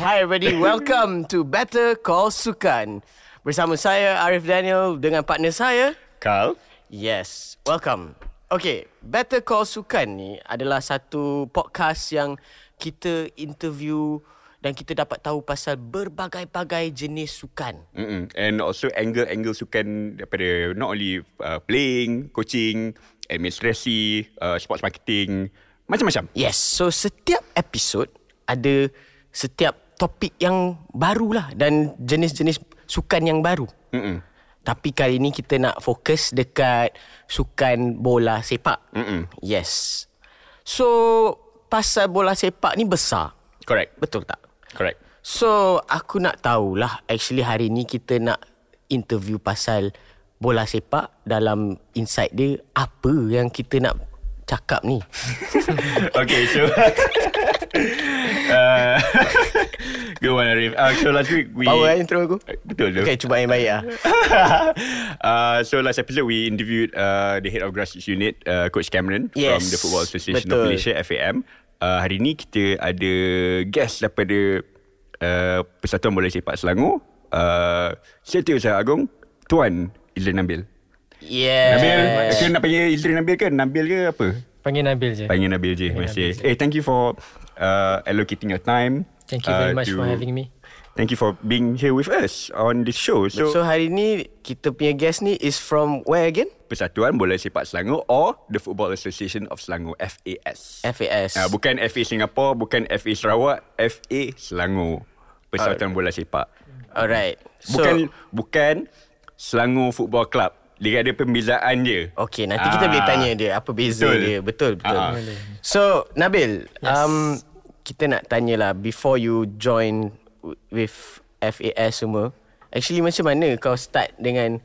Hi everybody, welcome to Better Call Sukan. Bersama saya Arif Daniel dengan partner saya. Carl. Yes, welcome. Okay, Better Call Sukan ni adalah satu podcast yang kita interview dan kita dapat tahu pasal berbagai-bagai jenis sukan. Mm-mm. And also angle-angle sukan daripada not only uh, playing, coaching, administrasi, uh, sports marketing, macam-macam. Yes, so setiap episod ada setiap topik yang baru lah dan jenis-jenis sukan yang baru. Mm-mm. Tapi kali ni kita nak fokus dekat sukan bola sepak. Mm-mm. Yes. So, pasal bola sepak ni besar. Correct. Betul tak? Correct. So, aku nak tahulah actually hari ni kita nak interview pasal bola sepak dalam insight dia apa yang kita nak cakap ni. okay, so... uh, good one, Arif. Uh, so last week we... Power eh intro aku. Betul tu. Okay, cuba yang baik lah. uh, so last episode we interviewed uh, the head of grassroots unit, uh, Coach Cameron Yes, from the Football Association betul. of Malaysia (FAM). Uh, hari ni kita ada guest daripada uh, Persatuan Bola Sepak Selangor, uh, Setiausaha Agong, Tuan Izrin Nabil. Yeah. Nabil, kita nak panggil Izrin Nabil ke? Nabil ke apa? Panggil Nabil je. Panggil Nabil je. Terima kasih. Eh, thank you for uh, allocating your time. Thank you very uh, much to- for having me. Thank you for being here with us on this show. So, So, hari ni kita punya guest ni is from where again? Persatuan Bola Sepak Selangor or the Football Association of Selangor FAS. FAS. Uh, bukan FA Singapore, bukan FA Sarawak, FA Selangor. Persatuan Bola Sepak. Alright. So, Bukan bukan Selangor Football Club. Dia ada pembezaan je. Okay, nanti kita boleh tanya dia apa beza Betul. dia. Betul, betul. Ah. So, Nabil, um, kita nak tanyalah before you join with FAS semua, actually macam mana kau start dengan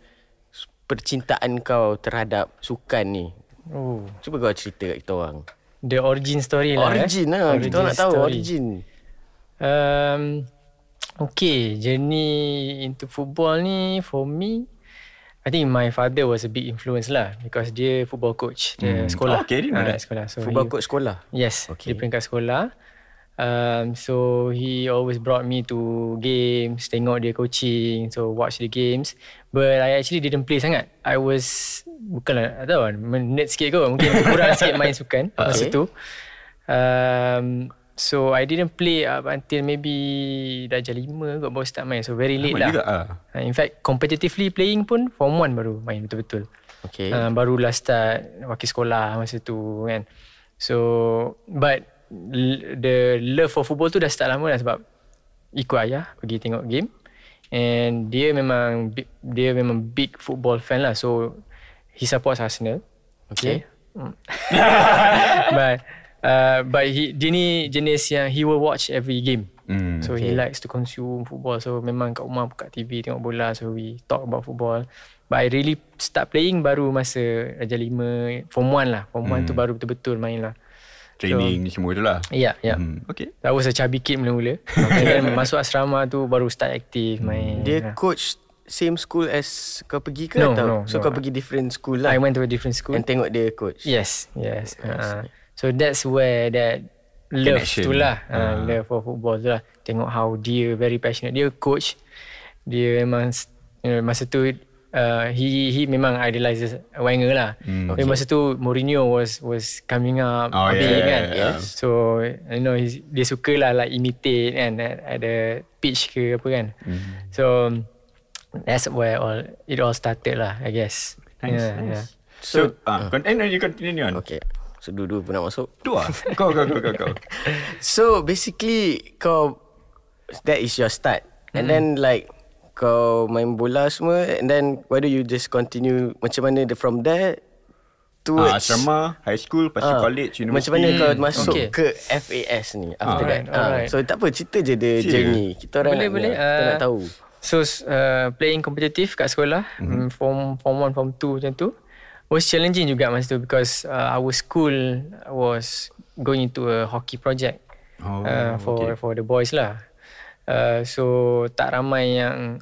percintaan kau terhadap sukan ni? Oh, Cuba kau cerita kat kita orang. the origin story lah. Origin eh. lah. Kita nak tahu story. origin. Um, okay, journey into football ni for me, I think my father was a big influence lah because dia football coach dia sekolah. Oh, okay, Ah, that. sekolah. So Football he- coach sekolah. Yes, Okay. dia peringkat sekolah. Um, so he always brought me to games, tengok dia coaching, so watch the games. But I actually didn't play sangat. I was bukanlah tak tahu kan, nerd sikit kot. Mungkin kurang sikit main sukan okay. masa tu. Um, so I didn't play up until maybe darjah 5 kot baru start main. So very late Lama lah. juga, ah. Uh, In fact, competitively playing pun form 1 baru main betul-betul. Okay. Uh, barulah start wakil sekolah masa tu kan. So but the love for football tu dah start lama dah sebab ikut ayah pergi tengok game and dia memang big, dia memang big football fan lah so he supports Arsenal. Okay. Mm. but uh, but he dia ni jenis yang he will watch every game. Hmm, so he likes to consume football. So memang kat rumah buka TV tengok bola. So we talk about football. But I really start playing baru masa darjah 5 form 1 lah. Form 1 tu baru betul-betul main lah. Training semua tu lah. Ya, ya. Hmm, okay. I was a chubby kid mula-mula. And then masuk asrama tu baru start aktif main. Dia Ya. coach same school as kau pergi ke No, atau? no, so no. kau pergi different school lah. I went to a different school. and tengok dia coach. Yes, yes. Uh, so that's where that love Connection. tu lah. Uh, love for football tu lah. Tengok how dia very passionate. Dia coach. Dia memang you know, masa tu uh, he he memang idolizes Wenger lah. Mm, okay. Masa tu Mourinho was was coming up Oh, big yeah, kan. yeah. So you know dia suka lah like imitate kan at, at the pitch ke apa kan. Mm. So that's where all it all started lah I guess. Nice, yeah, nice. yeah. So, ah, con- eh, no, you continue on. Okay. So dua-dua pun nak masuk. Lah. Kau, kau, kau, kau, kau. So basically kau that is your start. And then like kau main bola semua and then whether you just continue macam mana the from there Ah, towards asrama, high school, lepas tu Ah, college, university. Macam mana kau masuk okay. ke FAS ni after Alright, that. Ah, alright. so tak apa cerita je the Cerita. journey. Kita orang Boleh, nak, boleh. Kita nak Ah, tahu. So uh, playing competitive kat sekolah mm-hmm. form form 1 form 2 macam tu was challenging juga masa tu because uh, our school was going into a hockey project Oh, uh, for okay. for the boys lah. Uh, so tak ramai yang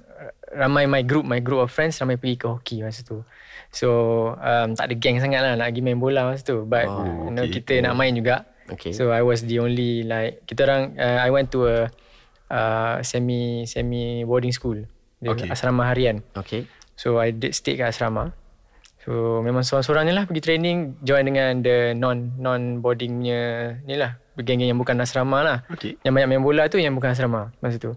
ramai my group my group of friends ramai pergi ke hockey masa tu. So um, tak ada gang sangat lah nak pergi main bola masa tu but Oh, you know okay. kita nak main juga. Okay. So I was the only like kita orang uh, I went to a uh, semi semi boarding school. Okay. asrama harian. Okay. So I did stay kat asrama. So memang seorang-seorang lah pergi training join dengan the non non boarding punya ni lah geng-geng yang bukan asrama lah. Okay. Yang banyak main bola tu yang bukan asrama masa tu.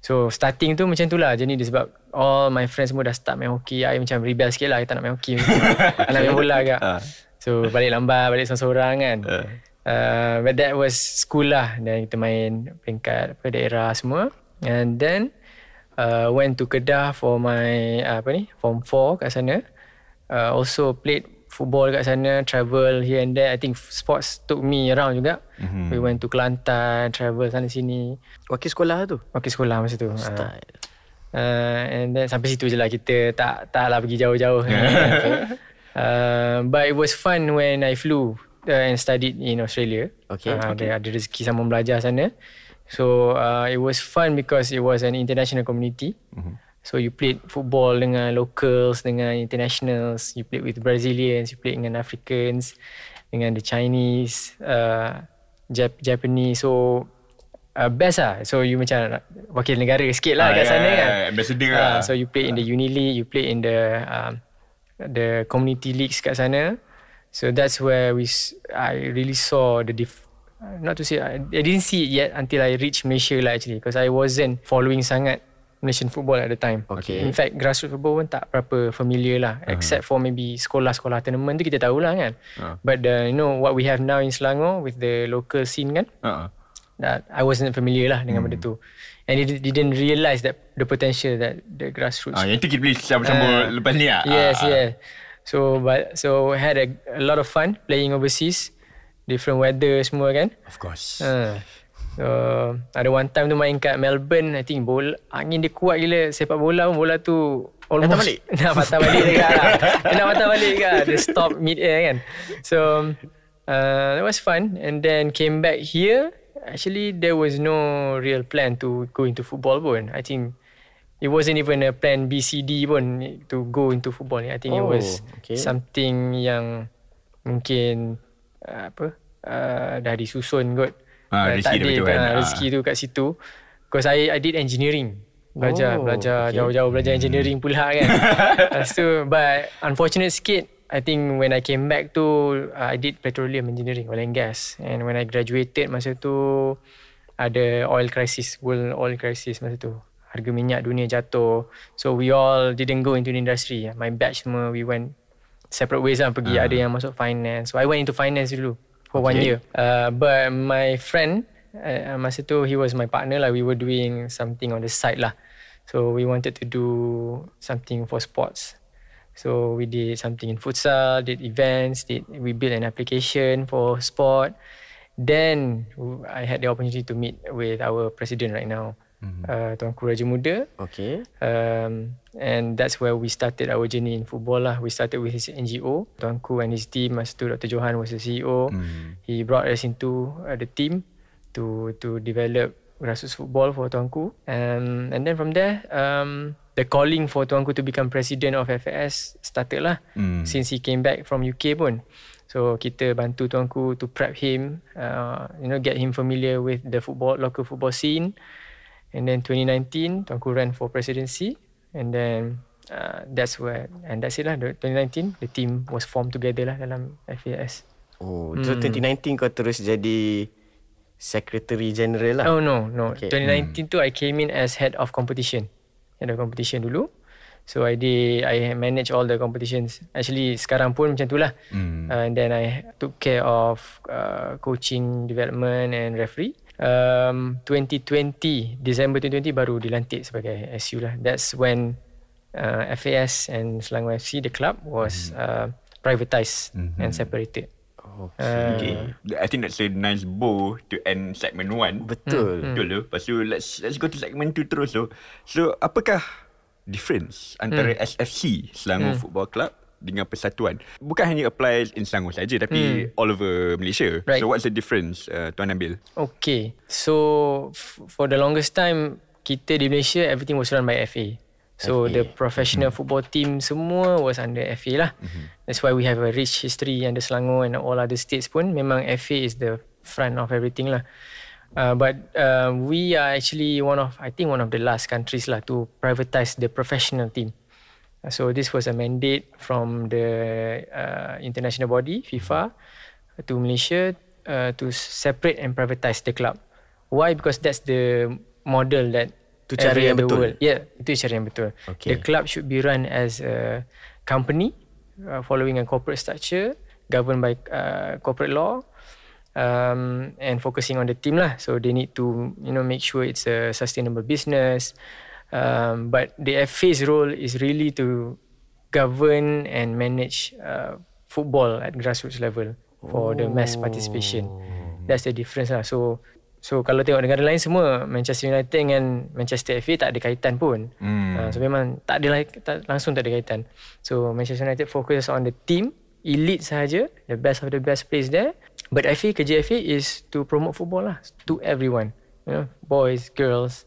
So starting tu macam tu lah Jadi dia sebab All my friends semua dah start main hoki I macam rebel sikit lah I tak nak main hoki I nak main bola agak Ah. So balik lambat Balik seorang-seorang kan Ah. uh, But that was school lah Dan kita main peringkat apa, daerah semua And then uh, Went to Kedah for my uh, Apa ni Form 4 kat sana uh, Also played football kat sana Travel here and there I think sports took me around juga mm-hmm. We went to Kelantan Travel sana sini Wakil sekolah tu. Wakil sekolah masa tu. Uh, Style. uh, and then sampai situ je lah kita tak tak lah pergi jauh-jauh. uh, but it was fun when I flew uh, and studied in Australia. Okay, Uh, Ada, ada rezeki sama belajar sana. So uh, it was fun because it was an international community. Mm-hmm. So you played football dengan locals, dengan internationals. You played with Brazilians, you played dengan Africans, dengan the Chinese, uh, Jap- Japanese. So uh, best lah. So you macam wakil negara sikit lah Ah, kat ya, sana ya, kan. ya, ambassador Ah, lah. So you play in the uni league, you play in the um, the community leagues kat sana. So that's where we s- I really saw the diff. Not to say I, I didn't see it yet until I reached Malaysia lah actually because I wasn't following sangat Malaysian football at the time. Okay. In fact, grassroots football pun tak berapa familiar lah. Uh-huh. Except for maybe sekolah-sekolah tournament tu kita tahu lah kan. Uh. But the, you know what we have now in Selangor with the local scene kan. Uh-uh. That I wasn't familiar lah dengan benda tu. And it didn't realise that the potential that the grassroots Ah, yang tu kita boleh sambung-sambung lepas ni lah. Yes, Ah, ah. yes. So but so had a, a lot of fun playing overseas, different weather semua kan. Of course. Ha. So ada one time tu main kat Melbourne, I think bola angin dia kuat gila sepak bola pun bola tu almost Patah balik? nak patah balik dekat lah. Dia nak patah balik kan. Dia stop mid air kan. So uh, that was fun and then came back here. Actually there was no real plan to go into football pun. I think it wasn't even a plan BCD pun to go into football. I think it Oh, was okay. something yang mungkin uh, apa uh, dah disusun kot. Ah, Uh, rezeki dia betul kan? ah, Ah. rezeki tu kat situ. Because I I did engineering. Belajar Oh, belajar okay. jauh-jauh belajar engineering pula kan. Lepas tu but unfortunate sikit I think when I came back tu uh, I did petroleum engineering oil and gas and when I graduated masa tu ada oil crisis world oil crisis masa tu harga minyak dunia jatuh so we all didn't go into the industry my batch semua we went separate ways lah pergi ada yang masuk finance so I went into finance dulu for one Okay. year. Uh, but my friend uh, masa tu he was my partner lah. We were doing something on the side lah. So we wanted to do something for sports. So we did something in futsal did events did we built an application for sport. Then I had the opportunity to meet with our president right now mm-hmm. uh, Tuanku Raja Muda Okay. um, and that's where we started our journey in football lah. We started with his NGO. Tuanku and his team, masa tu Dr. Johan was the CEO. Hmm. He brought us into uh, the team to to develop grassroots football for Tuanku. Um, and then from there, um, the calling for Tuanku to become president of FAS started lah. Hmm. Since he came back from UK pun. So kita bantu Tuanku to prep him, uh, you know, get him familiar with the football local football scene. And then 2019, Tuanku ran for presidency. And then uh, that's where, and that's it lah. The 2019, the team was formed together lah dalam FAS. Oh, so 2019 kau terus jadi Secretary General lah. Oh no, no. Okay. Okay. 2019 tu I came in as head of competition. Head of competition dulu. So I did, I manage all the competitions. Actually sekarang pun macam tu lah. Hmm. Uh, and then I took care of uh, coaching, development and referee. Um, 2020, December 2020 baru dilantik sebagai SU lah. That's when uh, FAS and Selangor FC, the club was uh, privatised and separated. Okay. I think that's a nice bow to end segment one. Betul. Betul tu. Lepas tu let's let's go to segment two terus tu. So apakah difference antara Hmm. SFC Selangor Football Club dengan Persatuan? Bukan hanya apply in Selangor saja tapi all over Malaysia. Hmm. Right. So what's the difference uh, Tuan Nabil? Okay. So f- for the longest time kita di Malaysia everything was run by FA. So FA. the professional football team semua was under FA lah. That's why we have a rich history under Selangor and all other states pun memang FA is the front of everything lah. Uh, but uh, we are actually one of, I think one of the last countries lah to privatize the professional team. So this was a mandate from the uh, international body FIFA to Malaysia uh, to separate and privatize the club. Why? Because that's the model that Itu cara every yang betul. World, yeah, itu cara yang betul. Okay. The club should be run as a company uh, following a corporate structure governed by uh, corporate law um, and focusing on the team lah. So they need to you know make sure it's a sustainable business. Um, but the FA's role is really to govern and manage uh, football at grassroots level for the mass participation. That's the difference lah. So so kalau tengok negara lain semua Manchester United dengan Manchester FA tak ada kaitan pun. Hmm. Uh, so memang tak ada like, tak, langsung tak ada kaitan. So Manchester United focus on the team, elite sahaja, the best of the best players there. But FA kerja FA is to promote football lah to everyone. You know, boys, girls,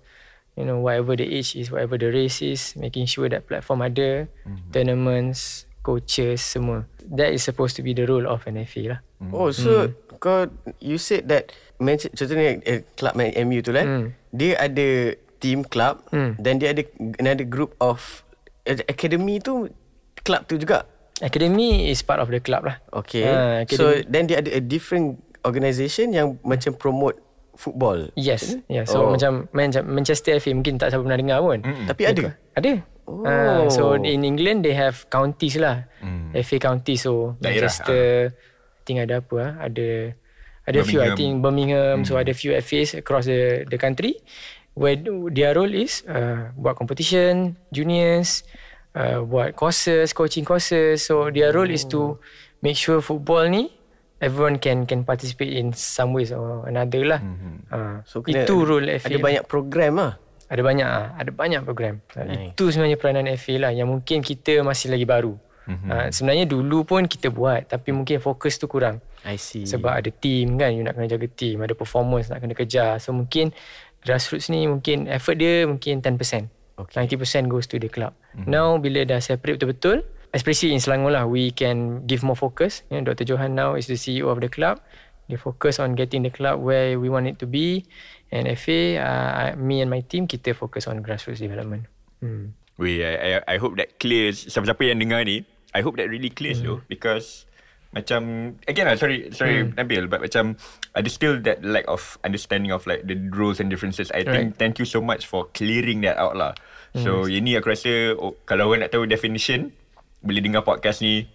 you know, whatever the age is, whatever the race is, making sure that platform ada, tournaments, coaches, semua. That is supposed to be the role of an FA lah. Oh, so kau you said that Manchester contohnya eh, club MU tu lah. Hmm. Dia ada team club Hmm. dan dia ada another group of eh, academy tu club tu juga. Academy is part of the club lah. Okay. Ah, so then dia ada a different organisation yang macam promote football. Yes. Yeah. So Oh. macam Man- Manchester FA mungkin tak siapa pernah dengar pun. Tapi ada. Ada. Oh. Ah, so in England they have counties lah. FA county so Daerah, Manchester I think ada apa ah? Ada ada few I think Birmingham so ada few FAs across the the country where their role is uh, buat competition, juniors, uh, buat courses, coaching courses. So their role is to make sure football ni everyone can can participate in some ways or another lah. Ah, So kena itu role FA. Ada lah. banyak program lah. Ada banyak ah, ada banyak program. Nice. Nice. Itu sebenarnya peranan FA lah yang mungkin kita masih lagi baru. Mm-hmm. Uh, sebenarnya dulu pun kita buat tapi mungkin fokus tu kurang. I see. Sebab ada team kan you nak kena jaga team, ada performance nak kena kejar. So mungkin grassroots ni mungkin effort dia mungkin 10%. Okay. 90% goes to the club. Mm-hmm. Now bila dah separate betul-betul, especially in Selangor lah, we can give more focus. You know, Dr. Johan now is the CEO of the club. They focus on getting the club where we want it to be. And FA, uh, me and my team, kita focus on grassroots development. Hmm. Weh, I, I, I hope that clears siapa-siapa yang dengar ni. I hope that really clears mm. though because macam again lah sorry sorry mm. Nabil but macam ada still that lack of understanding of like the rules and differences. I think thank you so much for clearing that out lah. So ini aku rasa oh, kalau orang nak tahu definition boleh dengar podcast ni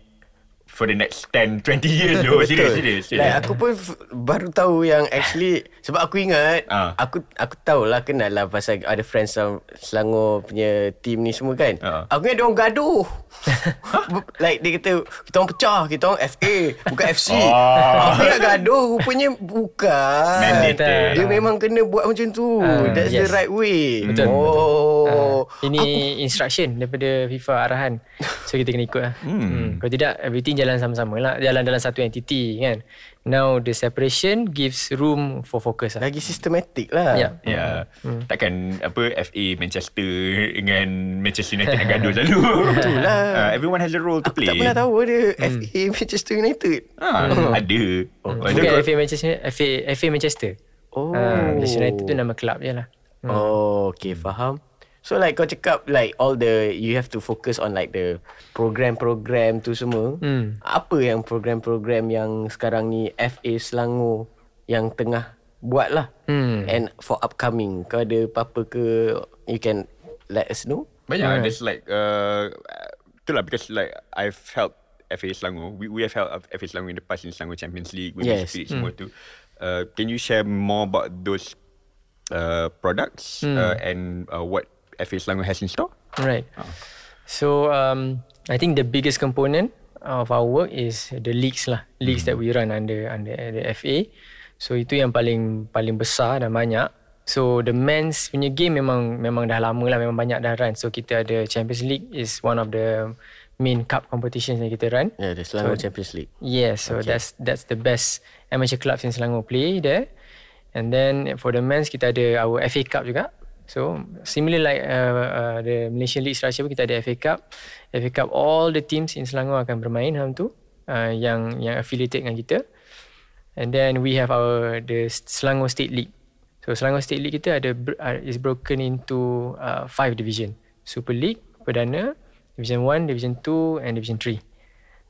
for the next 10 20 years though. serious serious. serious. Like aku pun f- baru tahu yang actually sebab aku ingat Ah. aku aku tahulah kenal lah pasal ada friends Sel- Selangor punya team ni semua kan. Ah. Aku ingat dia orang gaduh. Like dia kata kita orang pecah, kita orang FA bukan FC. Oh. Aku ingat gaduh rupanya bukan. Mandated. Dia memang kena buat macam tu. Ah, That's the yes. right way. Betul, Oh. Ah, ini instruction daripada FIFA arahan. So kita kena ikut lah. Hmm. Kalau tidak everything jalan sama-sama lah. Jalan dalam satu entity kan. Now the separation gives room for focus lah. Lagi sistematik lah. Ya. Ya. Yeah. Takkan apa FA Manchester dengan Manchester United nak gaduh selalu. Itulah. Uh, everyone has a role to Aku play. tak pernah tahu ada FA Manchester United. Ah, ada. Oh, Bukan FA Manchester FA, FA Manchester. Oh. Ah, Manchester United tu nama club je lah. Oh, okay, faham. So like kau cakap like all the you have to focus on like the program-program tu semua. Hmm. Apa yang program-program yang sekarang ni FA Selangor yang tengah buat lah. Hmm. And for upcoming, kau ada apa-apa ke you can let us know? Banyak. There's like uh, itulah because like I've helped FA Selangor. We we have helped FA Selangor in the past in Selangor Champions League. With Yes. Spirit semua tu. Uh, can you share more about those uh, products uh, and uh, what FA Selangor has in store? Right. So um, I think the biggest component of our work is the leagues lah, leagues that we run under under the FA. So itu yang paling paling besar dan banyak. So the men's punya game memang memang dah lama lah, memang banyak dah run. So kita ada Champions League is one of the main cup competitions yang kita run. Yeah, the Selangor Champions League. Yes, so okay. that's that's the best amateur clubs in Selangor play there. And then for the men's kita ada our FA Cup juga. So similar like uh, uh, the Malaysian League structure pun kita ada FA Cup. FA Cup all the teams in Selangor akan bermain dalam tu uh, yang yang affiliated dengan kita. And then we have our the Selangor State League. So Selangor State League kita ada uh, is broken into uh, five division. Super League, Perdana, Division 1, Division 2 and Division 3.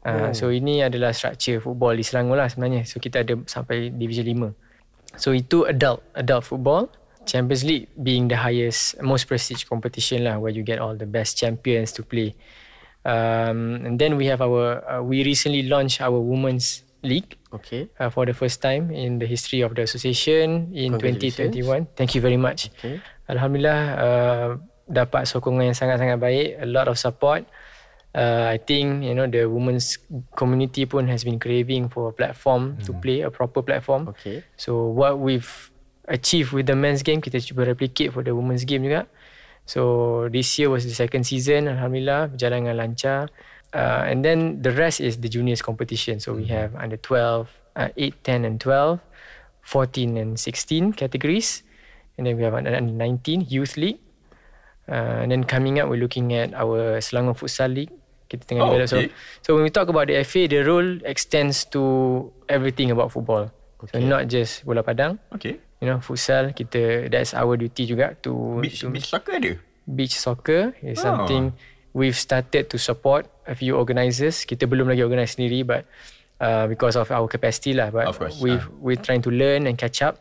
Uh, oh. So ini adalah structure football di Selangor lah sebenarnya. So kita ada sampai Division 5. So itu adult adult football. Champions League being the highest, most prestige competition lah where you get all the best champions to play. Um, and then we have our, uh, we recently launched our women's league. Okay. Uh, for the first time in the history of the association in 2021. Thank you very much. Okay. Alhamdulillah, uh, dapat sokongan yang sangat-sangat baik. A lot of support. Uh, I think you know the women's community pun has been craving for a platform mm. to play a proper platform. Okay. So what we've achieve with the men's game kita cuba replicate for the women's game juga. So this year was the second season alhamdulillah berjalan dengan lancar. Uh, and then the rest is the juniors competition. So we have under 12 uh, 8 10 and 12 14 and 16 categories. And then we have under 19 youth league. Uh, and then coming up we're looking at our Selangor Futsal League. Kita tengah oh, develop. Okay. so so when we talk about the FA the role extends to everything about football. Okay. so not just bola padang. Okay you know futsal kita that's our duty juga to beach, to, beach soccer ada beach soccer is oh. something we've started to support a few organisers kita belum lagi organise sendiri but uh, because of our capacity lah but we uh. we're trying to learn and catch up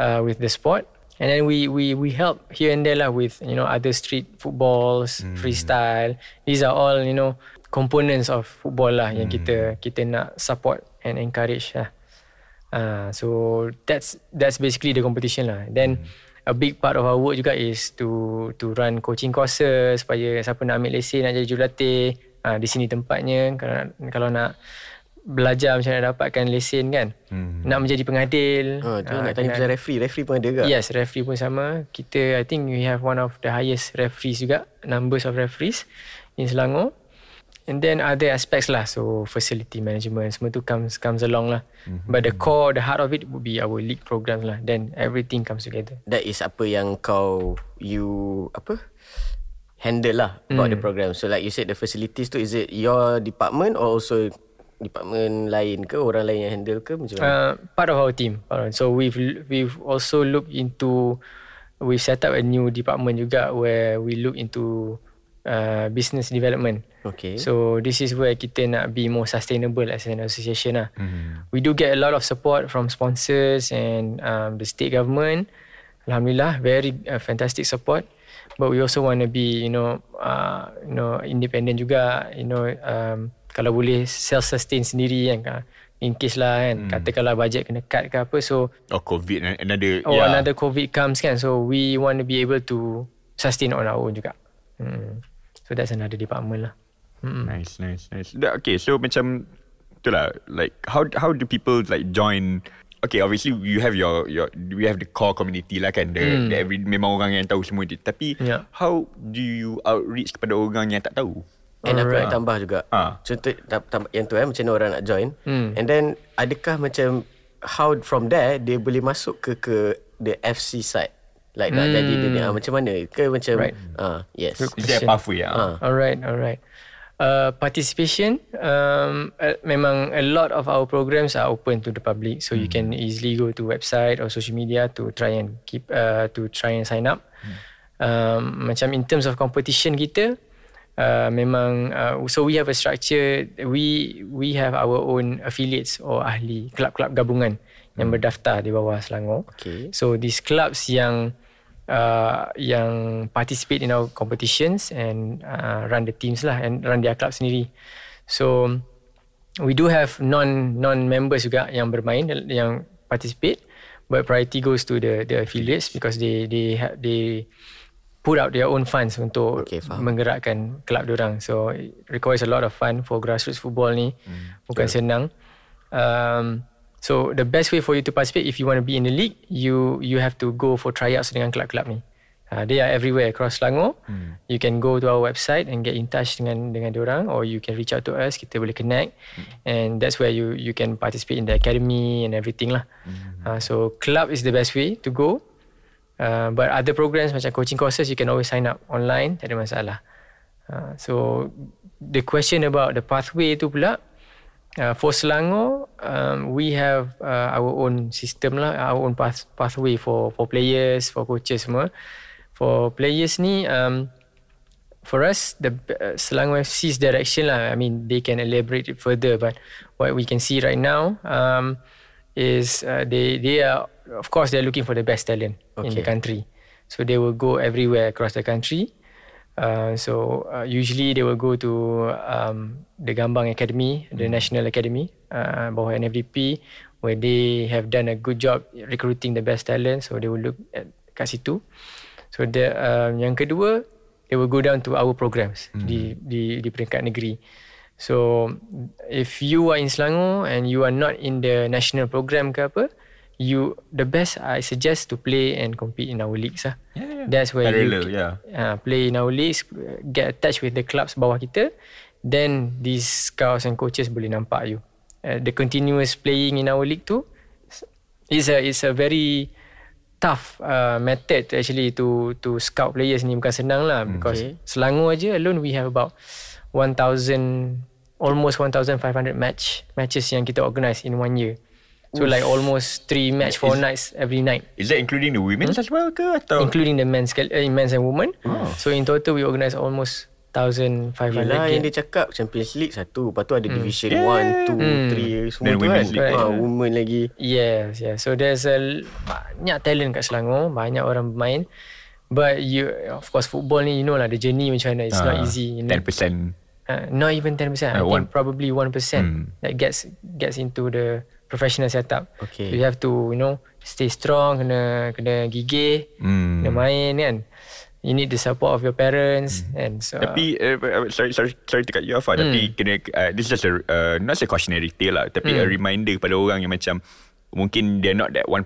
uh, with the sport and then we we we help here and there lah with you know other street footballs mm. freestyle these are all you know components of football lah mm. yang hmm. kita kita nak support and encourage lah Uh, so that's that's basically the competition lah. Then mm. a big part of our work juga is to to run coaching courses supaya siapa nak ambil lesen nak jadi jurulatih uh, di sini tempatnya kalau nak, kalau nak belajar macam nak dapatkan lesen kan. Mm. Nak menjadi pengadil. Oh, tu uh, nak tanya pasal referee. Referee pun ada ke? Yes, referee pun sama. Kita I think we have one of the highest referees juga, numbers of referees in Selangor. And then other aspects lah. So facility management Semua tu comes comes along lah. Mm-hmm. But the core The heart of it Would be our league programs lah. Then everything comes together. That is apa yang kau You Apa Handle lah About mm. the program. So like you said The facilities tu Is it your department Or also Department lain ke Orang lain yang handle ke? Macam mana? Uh, Part of our team. So we've We've also looked into We've set up a new department juga Where we look into uh, business development. Okay. So this is where kita nak be more sustainable as an association lah. Mm. We do get a lot of support from sponsors and um, the state government. Alhamdulillah, very uh, fantastic support. But we also want to be, you know, uh, you know, independent juga. You know, um, kalau boleh self-sustain sendiri kan. In case lah kan hmm. Katakanlah budget kena cut ke apa So Oh COVID Another Oh yeah. another COVID comes kan So we want to be able to Sustain on our own juga hmm. So that's another department lah. Mm-hmm. Nice, nice, nice. Okay, so macam itulah like how how do people like join Okay, obviously you have your your we have the core community lah kan the, mm. the every memang orang yang tahu semua itu. Tapi yeah. how do you outreach kepada orang yang tak tahu? And aku nak tambah juga. Ha. Contoh tambah yang tu eh macam mana orang nak join. Mm. And then adakah macam how from there dia boleh masuk ke ke the FC side? Like nak jadi dia ni ah, Macam mana Ke macam right. uh, Yes Is there a pathway uh. Alright Alright uh, Participation um, uh, Memang A lot of our programs Are open to the public So hmm. you can easily Go to website Or social media To try and keep uh, To try and sign up hmm. um, Macam in terms of competition kita uh, Memang uh, So we have a structure We We have our own Affiliates Or ahli Kelab-kelab gabungan hmm. Yang berdaftar Di bawah Selangor okay. So these clubs yang uh, yang participate in our competitions and uh, run the teams lah and run their club sendiri. So we do have non non members juga yang bermain yang participate but priority goes to the the affiliates because they they have they put out their own funds untuk okay, menggerakkan kelab orang. So it requires a lot of fun for grassroots football ni. Hmm, Bukan betul. senang. Um, So the best way for you to participate if you want to be in the league, you you have to go for tryouts dengan club-club ni. Uh, they are everywhere across Selangor. Hmm. You can go to our website and get in touch dengan dengan orang, or you can reach out to us. Kita boleh connect, hmm. and that's where you you can participate in the academy and everything lah. Hmm. Uh, so club is the best way to go. Uh, but other programs macam coaching courses, you can always sign up online. Tak ada masalah. Uh, so the question about the pathway tu pula, uh, for Selangor, um, we have uh, our own system lah, our own path, pathway for for players, for coaches semua. For players ni, um, for us, the uh, Selangor FC's direction lah. I mean, they can elaborate it further, but what we can see right now um, is uh, they they are of course they're looking for the best talent in the Okay. country. So they will go everywhere across the country. Uh, so uh, usually they will go to um, the Gambang Academy, the National Academy, uh, bawah NFDP, where they have done a good job recruiting the best talent. So they will look at kat situ. So the um, yang kedua, they will go down to our programs di di di peringkat negeri. So if you are in Selangor and you are not in the national program ke apa, you the best I suggest to play and compete in our leagues lah. Yeah, yeah. That's where Parallel, you yeah. uh, play in our leagues, get attached with the clubs bawah kita, then these scouts and coaches boleh nampak you. Uh, the continuous playing in our league tu is a is a very tough uh, method actually to to scout players ni bukan senang lah because Okay. Selangor aja alone we have about 1000 almost 1500 match matches yang kita organise in one year. So like almost three match four Is- nights every night Is that including the women's as well ke atau? including the men's uh, men's and women. Oh. So in total we organise almost 1500 Yelah yang games. dia cakap Champions League satu Lepas tu ada Division Yeah. 1, 2, Hmm. 3 Semua Then tu Women's kan League. ha, Right. Women lagi Yes, yes. So there's a banyak talent kat Selangor, banyak orang bermain. But you of course football ni you know lah the journey macam mana it's not Ah, easy. You need, 10%. uh, not even 10%. I Uh, one. think probably 1% Hmm. that gets gets into the professional setup. Okay. So you have to you know stay strong, kena kena gigih, Hmm. kena main kan. You need the support of your parents and so Tapi uh, uh, sorry sorry sorry to cut you off lah. Tapi kena uh, this is just a uh, not say cautionary tale lah. Tapi a reminder kepada orang yang macam mungkin they're not that 1%.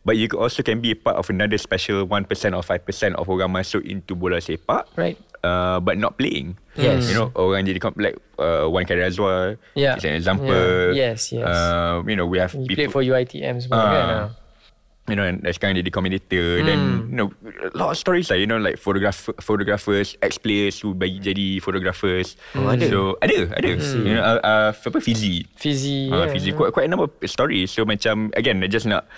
But you also can be a part of another special 1% or 5% of orang masuk into bola sepak. Right. Uh, but not playing. Yes. You know, orang jadi like uh, Wan Khairi Azwar Yeah. is an example. Yeah. Yes, yes. Uh, you know, we have you people played for UiTM semua Ah. kan. ah. you know, and sekarang jadi commentator then Hmm. you know a lot of stories lah you know like photographer photographers ex players who bagi jadi photographers Oh, ada? so ada ada you know uh, uh, apa Fizi Fizi. uh, yeah. Fizi quite, quite a number of stories so macam again I just nak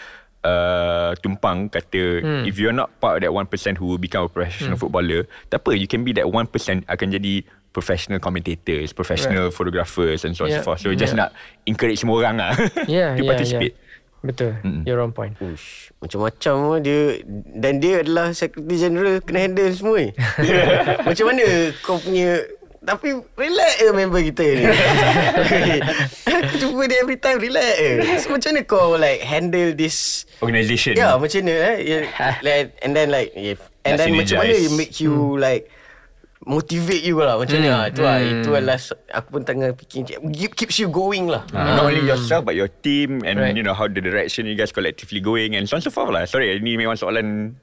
uh, tumpang kata Hmm. if you're not part of that 1% who will become a professional footballer tak apa you can be that 1% akan jadi professional commentators professional photographers and so on and so Yeah. forth so just Yeah. nak encourage semua orang lah Yeah, to yeah, participate yeah. Betul. Mm-mm. You're on point. Ush, macam-macam lah dia dan dia adalah Secretary General kena handle semua ni. macam mana kau punya tapi relax je member kita ni. Aku jumpa dia every time relax je. So macam mana kau like handle this organisation Ya, yeah, macam mana eh? Yeah, like, and then like if, and Nak then macam mana it make you like motivate you lah macam mana itu lah itu adalah s- aku pun tengah fikir keep, keeps you going lah Uh, not only yourself but your team and Right. you know how the direction you guys collectively going and so on so forth lah. Sorry, ini memang soalan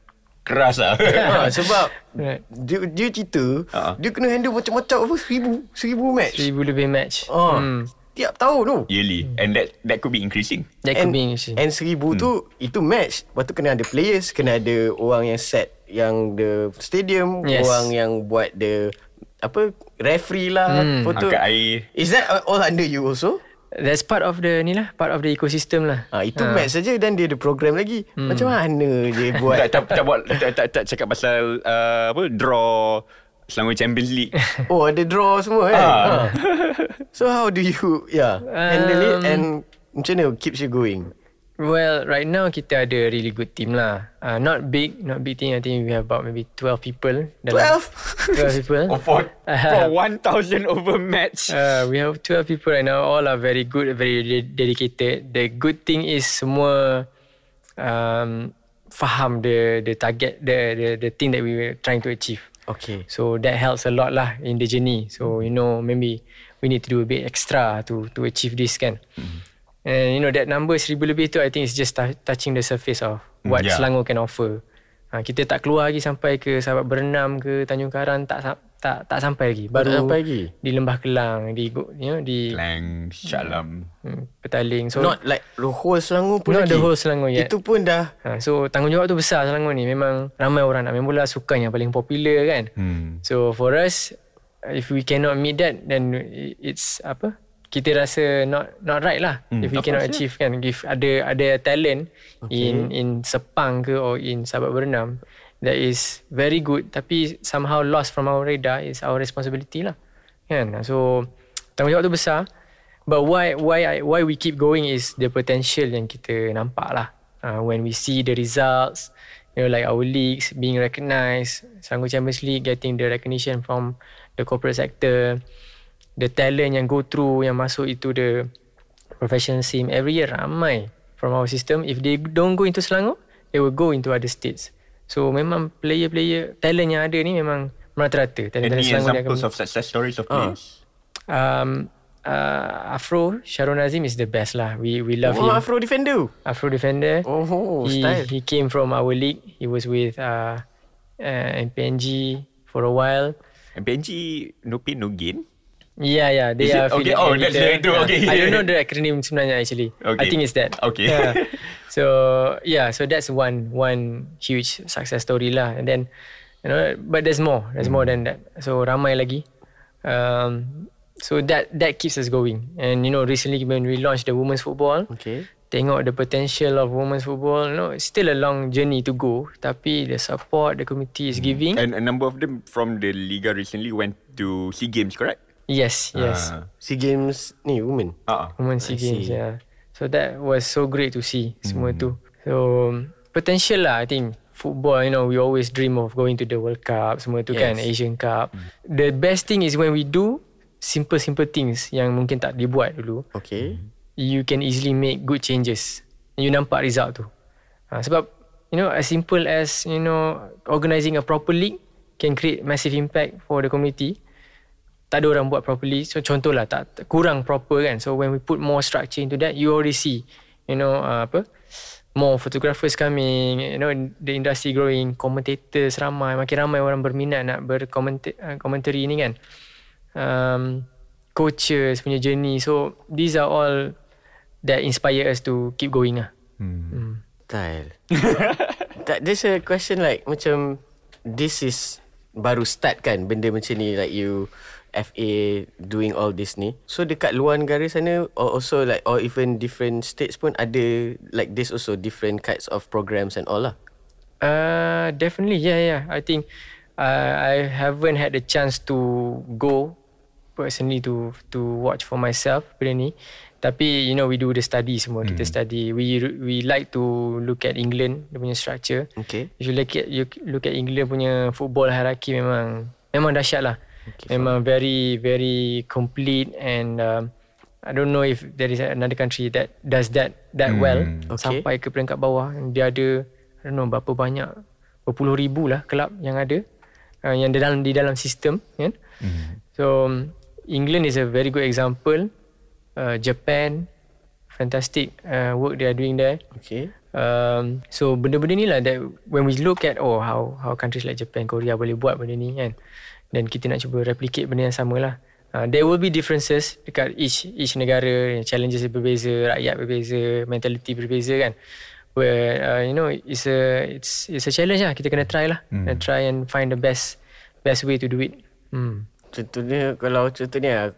keras lah. ha, sebab Right. dia, dia cerita Ha. dia kena handle macam-macam apa seribu seribu match Seribu lebih match. oh, Hmm. tiap tahun tu Yearly and that that could be increasing. That could and, be interesting. and seribu tu itu match lepas tu kena ada players kena ada orang yang set yang the stadium Yes. orang yang buat the apa referee lah Hmm. foto Angkat air. is that all under you also That's part of the ni lah, part of the ecosystem lah. Ha, itu match saja dan dia ada program lagi. Hmm. Macam mana dia buat? tak, tak, tak, buat, tak, tak, tak cakap pasal uh, apa draw Selangor Champions League. oh, ada draw semua kan? Ah. Ha. So how do you yeah, handle it Um, and macam mana keeps you going? Well, right now kita ada really good team lah. Uh, not big, not big team. I think we have about maybe 12 people. 12? 12 people. oh, for, for 1,000 over match. Uh, we have 12 people right now. All are very good, very de- dedicated. The good thing is semua um, faham the the target, the, the the thing that we were trying to achieve. Okay. So that helps a lot lah in the journey. So you know maybe we need to do a bit extra to to achieve this kan. And you know that number seribu lebih tu I think is just touching the surface of what yeah. Selangor can offer. Ha, kita tak keluar lagi sampai ke Sahabat Berenam ke Tanjung Karang tak tak tak sampai lagi. tak sampai lagi? di Lembah Kelang, di you know di Lang, Shalam. hmm, Petaling. So Not like the whole Selangor pun Not lagi? the whole Selangor yet. Itu pun dah ha, so tanggungjawab tu besar Selangor ni. Memang ramai orang nak main bola, sukan yang paling popular kan. Hmm. So for us if we cannot meet that then it's apa kita rasa not not right lah. Hmm, if we cannot course, achieve yeah. kan if ada ada talent okay. in in Sepang ke or in Sabak Bernam that is very good. Tapi somehow lost from our radar is our responsibility lah. Kan? So tanggungjawab tu besar. But why why why we keep going is the potential yang kita nampak lah. Uh, when we see the results you know like our leagues being recognized Sanggu Champions League getting the recognition from the corporate sector the talent yang go through yang masuk itu the professional team every year ramai from our system if they don't go into Selangor they will go into other states So memang player-player talent yang ada ni memang merata-rata. Any examples of success stories of ah. players? Uh, um, uh, Afro Sharon Azim is the best lah. We we love oh, him. Afro defender. Afro defender. Oh, he, style. He came from our league. He was with uh, uh, MPNG for a while. MPNG no pain no gain. Yeah, yeah. They Is are okay. Oh, that's the, the okay. I don't know the acronym sebenarnya actually. Okay. I think it's that. Okay. Yeah. so yeah, so that's one one huge success story lah. And then you know, but there's more. There's mm. more than that. So ramai lagi. Um, so that that keeps us going. And you know, recently when we launched the women's football, okay. Tengok the potential of women's football. You know, it's still a long journey to go. Tapi the support the committee is mm. giving. And a number of them from the Liga recently went to SEA Games, correct? Yes, yes. Uh, SEA Games ni women. Uh-uh. Women SEA Games, yeah. So that was so great to see semua mm. tu. So potential lah I think football you know we always dream of going to the World Cup semua tu kan, yes. kan Asian Cup. Mm. The best thing is when we do simple simple things yang mungkin tak dibuat dulu. Okay. You can easily make good changes. You nampak result tu. Ha, sebab you know as simple as you know organising a proper league can create massive impact for the community tak ada orang buat properly. So contohlah tak, tak kurang proper kan. So when we put more structure into that you already see you know uh, apa more photographers coming you know the industry growing commentators ramai makin ramai orang berminat nak berkomentari uh, ni kan. Um, coaches punya journey. So these are all that inspire us to keep going lah. Hmm. hmm. style. That there's a question like macam this is baru start kan? Benda macam ni like you FA doing all this ni. So dekat luar negara sana or also like or even different states pun ada like this also different kinds of programs and all lah. Uh definitely yeah yeah. I think uh, I haven't had the chance to go personally to to watch for myself benda ni. Tapi you know we do the study semua mm. kita hmm. study. We we like to look at England dia punya structure. Okay. If you look at you look at England punya football hierarchy memang memang dahsyat lah. Okay, Memang fine. very very complete and um, I don't know if there is another country that does that that hmm. well okay. sampai ke peringkat bawah. Dia ada I don't know berapa banyak berpuluh ribu lah kelab yang ada uh, yang di dalam di dalam sistem kan. Hmm. So um, England is a very good example. Uh, Japan fantastic uh, work they are doing there. Okay. Um, so benda-benda ni lah that when we look at oh how how countries like Japan, Korea boleh buat benda ni kan dan kita nak cuba replicate benda yang sama lah. Uh, there will be differences dekat each each negara, challenges berbeza, rakyat berbeza, mentality berbeza kan. Where uh, you know it's a it's it's a challenge lah. Kita kena try lah, hmm. try and find the best best way to do it. Hmm. Contohnya kalau contohnya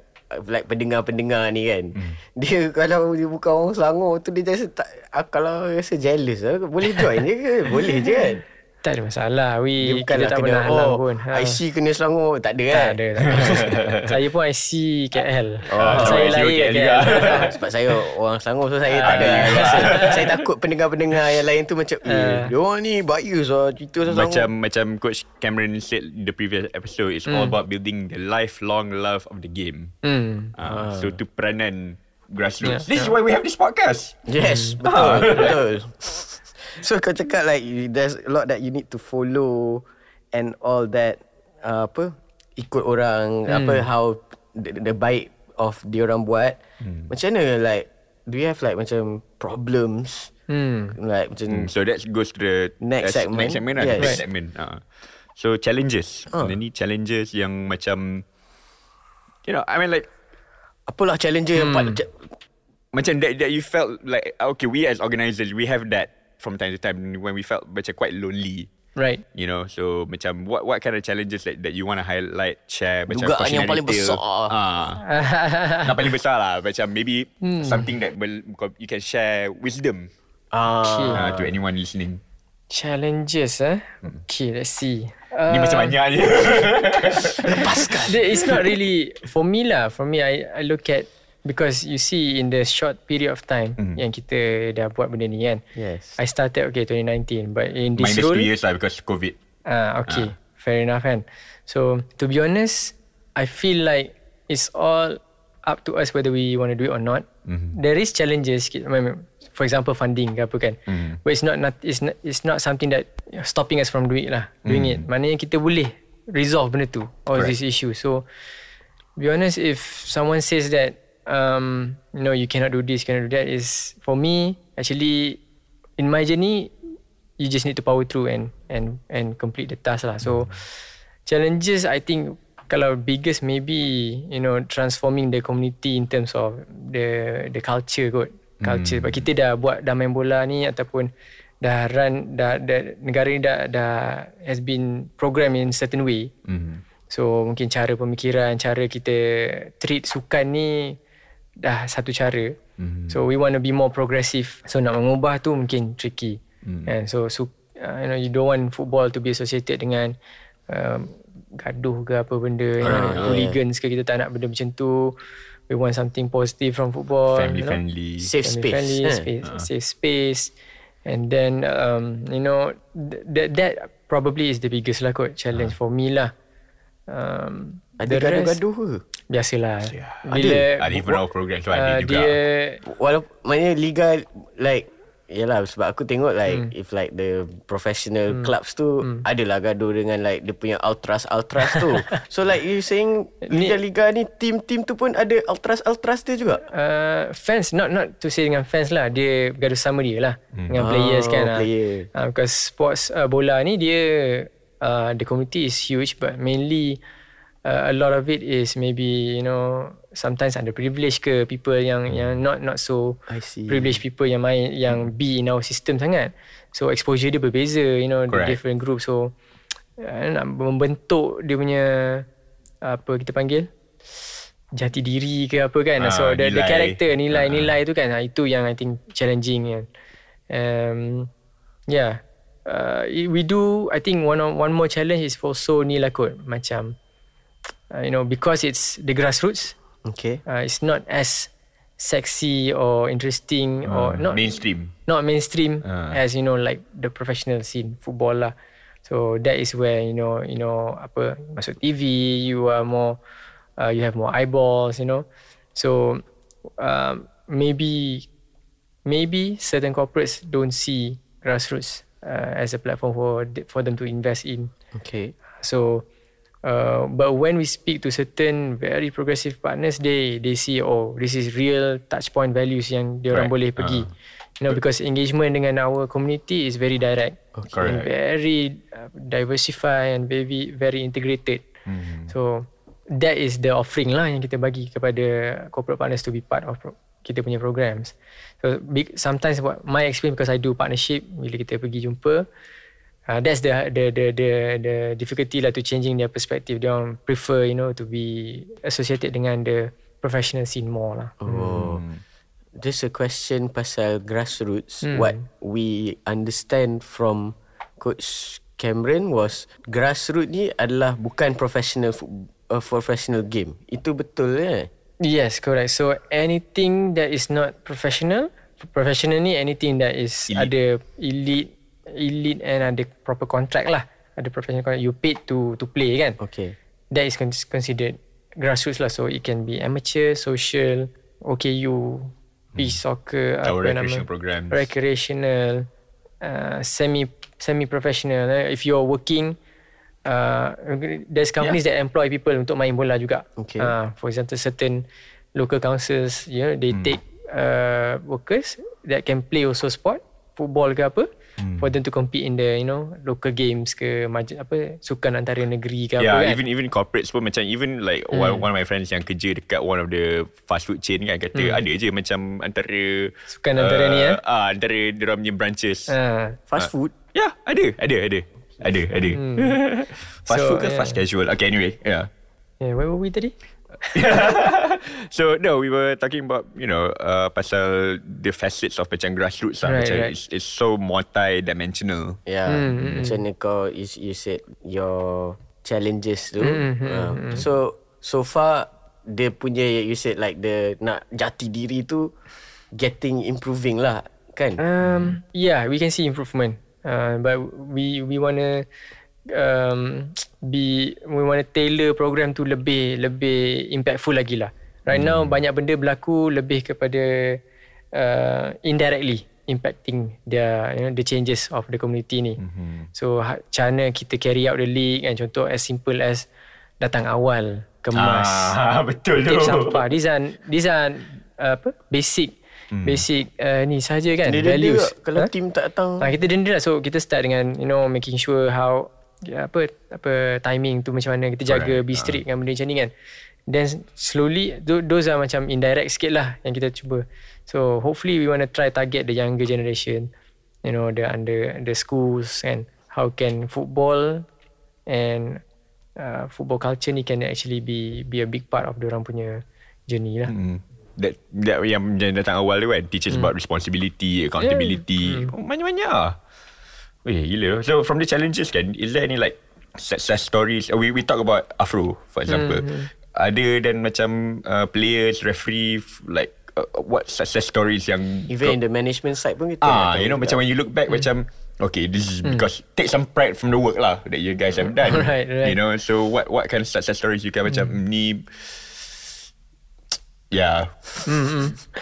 like pendengar-pendengar ni kan. Hmm. Dia kalau dia bukan orang Selangor tu dia rasa tak kalau rasa jealous lah. Boleh join je ke? Boleh je kan? Tak ada masalah. We, Dia kita tak pernah halang oh, pun. Ha. IC kena Selangor. Tak ada kan? Tak ada. Tak ada. saya pun IC KL. Oh, saya lain KL, juga. Sebab saya orang Selangor so saya tak ada. saya takut pendengar-pendengar yang lain tu macam eh, dia orang ni bias lah cerita Selangor. Macam macam coach Cameron said the previous episode it's mm. all hmm. about building the lifelong love of the game. Mm. Uh, uh. So tu peranan grassroots. Yeah. This is why we have this podcast. Yes, mm. betul. betul. So kau cakap like there's a lot that you need to follow and all that uh, apa ikut orang hmm. apa how the, the baik of dia orang buat. Hmm. Macam mana like do you have like macam problems? Hmm. Like macam hmm. so that goes to the next segment. Next segment lah. Yes. Next segment. Uh. So challenges. Uh. Ini challenges yang macam you know I mean like apalah challenger hmm. yang macam that that you felt like okay we as organisers we have that from time to time when we felt macam quite lonely. Right. You know, so macam what what kind of challenges that, that you want to highlight, share macam Dugaan yang paling tale? besar. Ah. yang paling besar lah Macam maybe Something that will, You can share wisdom Ah, uh, To anyone listening Challenges eh. Okay, let's see. Uh, Ni macam banyak je There- It's not really for me lah. For me, I I look at because you see in the short period of time yang kita dah buat benda ni kan. Yes. I started okay 2019, but in this Minus role, two years lah Because COVID ah okay, fair enough kan. So to be honest, I feel like it's all up to us whether we want to do it or not. There is challenges, for example funding ke apa kan. But it's not, not it's not it's not something that stopping us from doing it lah, doing it. Maknanya kita boleh resolve benda tu all Correct. this issue. So be honest if someone says that um you know you cannot do this cannot do that is for me actually in my journey you just need to power through and and and complete the task lah. So challenges i think kalau biggest maybe you know transforming the community in terms of the the culture kot. Culture. Sebab kita dah buat dah main bola ni ataupun dah run dah, dah negara ni dah dah has been program in certain way. Mm. So mungkin cara pemikiran, cara kita treat sukan ni dah satu cara. Mm. So we want to be more progressive. So nak mengubah tu mungkin tricky. Mm. And so, so uh, you know you don't want football to be associated dengan um, gaduh ke apa benda, you know, hooligans ke kita tak nak benda macam tu. We want something positive from football. Family you know? friendly Safe family space. friendly, eh? space, safe space. And then um, you know th- that that probably is the biggest lah kot challenge for me lah. Um, Ada gaduh-gaduh ke? Biasalah. Ada even our program tu ada uh, juga dia Walaupun maknanya liga like Yalah sebab aku tengok like hmm. if like the professional hmm. clubs tu hmm. adalah gaduh dengan like dia punya ultras ultras tu. so like you saying liga-liga ni team-team tu pun ada ultras ultras dia juga. uh, fans not not to say dengan fans lah dia gaduh sama dia lah hmm. dengan Oh, players kan ah. player. uh, because sports uh, bola ni dia uh, the community is huge but mainly uh, a lot of it is maybe you know sometimes underprivileged ke people yang yang not not so I see. privileged people yang main yang be in our system sangat. So exposure dia berbeza you know the Correct. different group. So uh, nak membentuk dia punya apa kita panggil? Jati diri ke apa kan? Ah, so the, the nilai. character nilai Ah. nilai tu kan? Ah, itu yang I think challenging kan? Um, yeah. Uh, we do I think one one more challenge is also ni lah kot. Macam uh, you know because it's the grassroots Okay. uh, it's not as sexy or interesting or not Mainstream not mainstream Ah. as you know like the professional scene football lah so that is where you know you know apa masuk TV you are more uh, you have more eyeballs you know so um, maybe maybe certain corporates don't see grassroots uh, as a platform for for them to invest in Okay. So, uh, but when we speak to certain very progressive partners, they they see oh this is real touch point values yang dia orang Right. boleh pergi. You know because engagement dengan our community is very direct and Correct. very uh, diversified and very very integrated. Hmm. So that is the offering lah yang kita bagi kepada corporate partners to be part of pro- kita punya programs. So big, sometimes what my experience because I do partnership bila kita pergi jumpa uh, that's the, the the the the difficulty lah to changing their perspective. They prefer you know to be associated dengan the professional scene more lah. Oh. Just a question pasal grassroots. Hmm. What we understand from Coach Cameron was grassroots ni adalah bukan professional uh, professional game. Itu betul eh? Yes, correct. So anything that is not professional, professional ni anything that is Elite. ada elite, elite and ada proper contract lah. Ada professional contract. You paid to to play kan. Okay. That is con- considered grassroots lah. So it can be amateur, social, OKU, beach soccer, Our apa nama, recreational programs. recreational, uh, semi semi professional. Eh. If you're working, uh, there's companies that employ people untuk main bola juga. Okay. Uh, for example, certain local councils, you know, Hmm. they take uh, workers that can play also sport, football ke apa, Hmm. for them to compete in the you know local games ke maj- apa sukan antara negeri ke Yeah, apa kan. even even corporates pun macam even like Hmm. one, one of my friends yang kerja dekat one of the fast food chain kan kata ada je macam antara Hmm. Sukan antara ni, eh? Ah, antara dia punya branches. Ah. Fast food. Ya, yeah, ada, ada, ada. Ada, ada. fast So, food ke yeah. fast casual? Okay, anyway, yeah. Yeah, where were we tadi? so no, we were talking about you know uh, pasal the facets of macam grassroots lah. Right, macam right. It's, it's so multi-dimensional. Yeah, Hmm, macam mana kau you, you said your challenges tu. Hmm, uh, so so far dia punya you said like the nak jati diri tu getting improving lah kan? Um, yeah, we can see improvement. Uh, but we we wanna um, be we wanna tailor program tu lebih lebih impactful lagi lah. Right now banyak benda berlaku lebih kepada uh, indirectly impacting the you know the changes of the community ni. Mm-hmm. So ha, cara kita carry out the league and contoh as simple as datang awal kemas Ah, betul tu. sampah. These are these are uh, apa basic hmm. basic uh, ni saja kan Dia values. juga kalau team tak datang. Ha, kita denda lah. So kita start dengan you know making sure how apa apa timing tu macam mana kita jaga Correct. be strict dengan benda macam ni kan. Then slowly tho- those are macam indirect sikit lah yang kita cuba. So hopefully we want to try target the younger generation. You know the under the schools and how can football and uh, football culture ni can actually be be a big part of orang punya journey lah. Hmm. That, that yang yang datang awal tu kan Teaches about responsibility Accountability oh, Banyak-banyak lah Weh gila. So from the challenges kan Is there any like Success stories? We we talk about Afro For example. Ada dan macam uh, Players Referee Like uh, What success stories yang Even in the management side pun kita Ah, you know juga. macam when you look back macam okay, this is because take some pride from the work lah that you guys have done. Right, right. You know, so what what kind of success stories you can macam ni Yeah.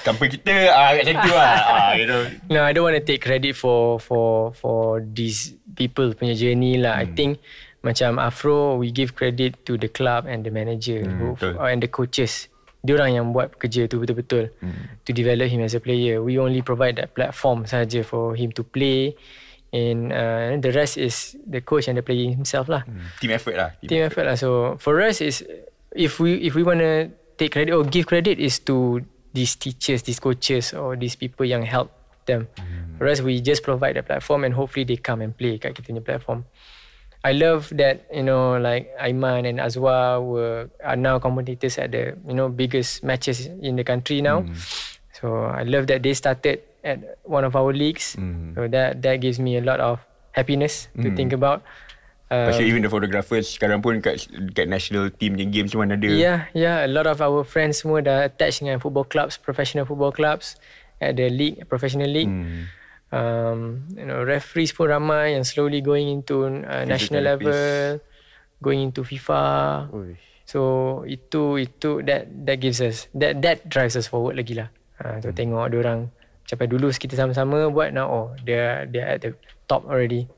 Company kita ah kat situ lah. Ah, you know. No, I don't want to take credit for for for these people punya journey lah. Hmm. I think macam Afro, we give credit to the club and the manager who, Hmm, betul. and the coaches. Diorang yang buat kerja tu betul-betul Hmm. to develop him as a player. We only provide that platform saja for him to play. And uh, the rest is the coach and the player himself lah. Team effort lah. team effort lah. So for us is if we if we want to take credit or give credit is to these teachers, these coaches or these people yang help them. For us we just provide the platform and hopefully they come and play kat kita punya platform. I love that you know like Aiman and Azwa were are now commentators at the you know biggest matches in the country now. So I love that they started at one of our leagues. So that that gives me a lot of happiness to think about. Um, Pasal even the photographers sekarang pun kat, kat national team punya games pun ada. Yeah, yeah. A lot of our friends semua dah attached dengan football clubs, professional football clubs at the league, professional league. Hmm. Um, you know, referees pun ramai yang slowly going into uh, national level, going into FIFA. Ui. So itu itu that that gives us that that drives us forward lagi lah. Ha, so tengok dia orang capai dulu kita sama-sama buat now oh dia dia at the top already.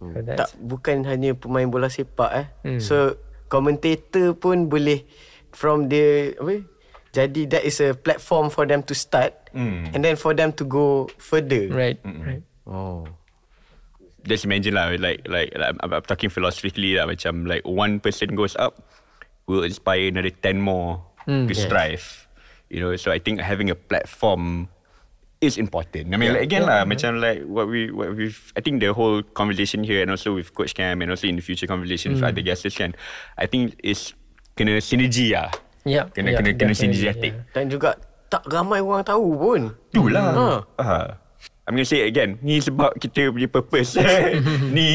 So Tak bukan hanya pemain bola sepak eh. Hmm. So commentator pun boleh from the apa? Jadi that is a platform for them to start Hmm. and then for them to go further. right, right. Oh. Just imagine lah like like, like I'm, I'm talking philosophically lah macam like one person goes up will inspire another 10 more to Yes. strive. You know, so I think having a platform is important. I mean, like, again lah, macam like what we what we've. I think the whole conversation here and also with Coach Cam and also in the future conversations with other guests kan, I think is kena synergy lah. Yeah, Kena yeah, kena kena synergetic. yeah. Dan juga tak ramai orang tahu pun. Itulah. Ha. Ha. I'm going to say again. Ni sebab kita punya purpose. ni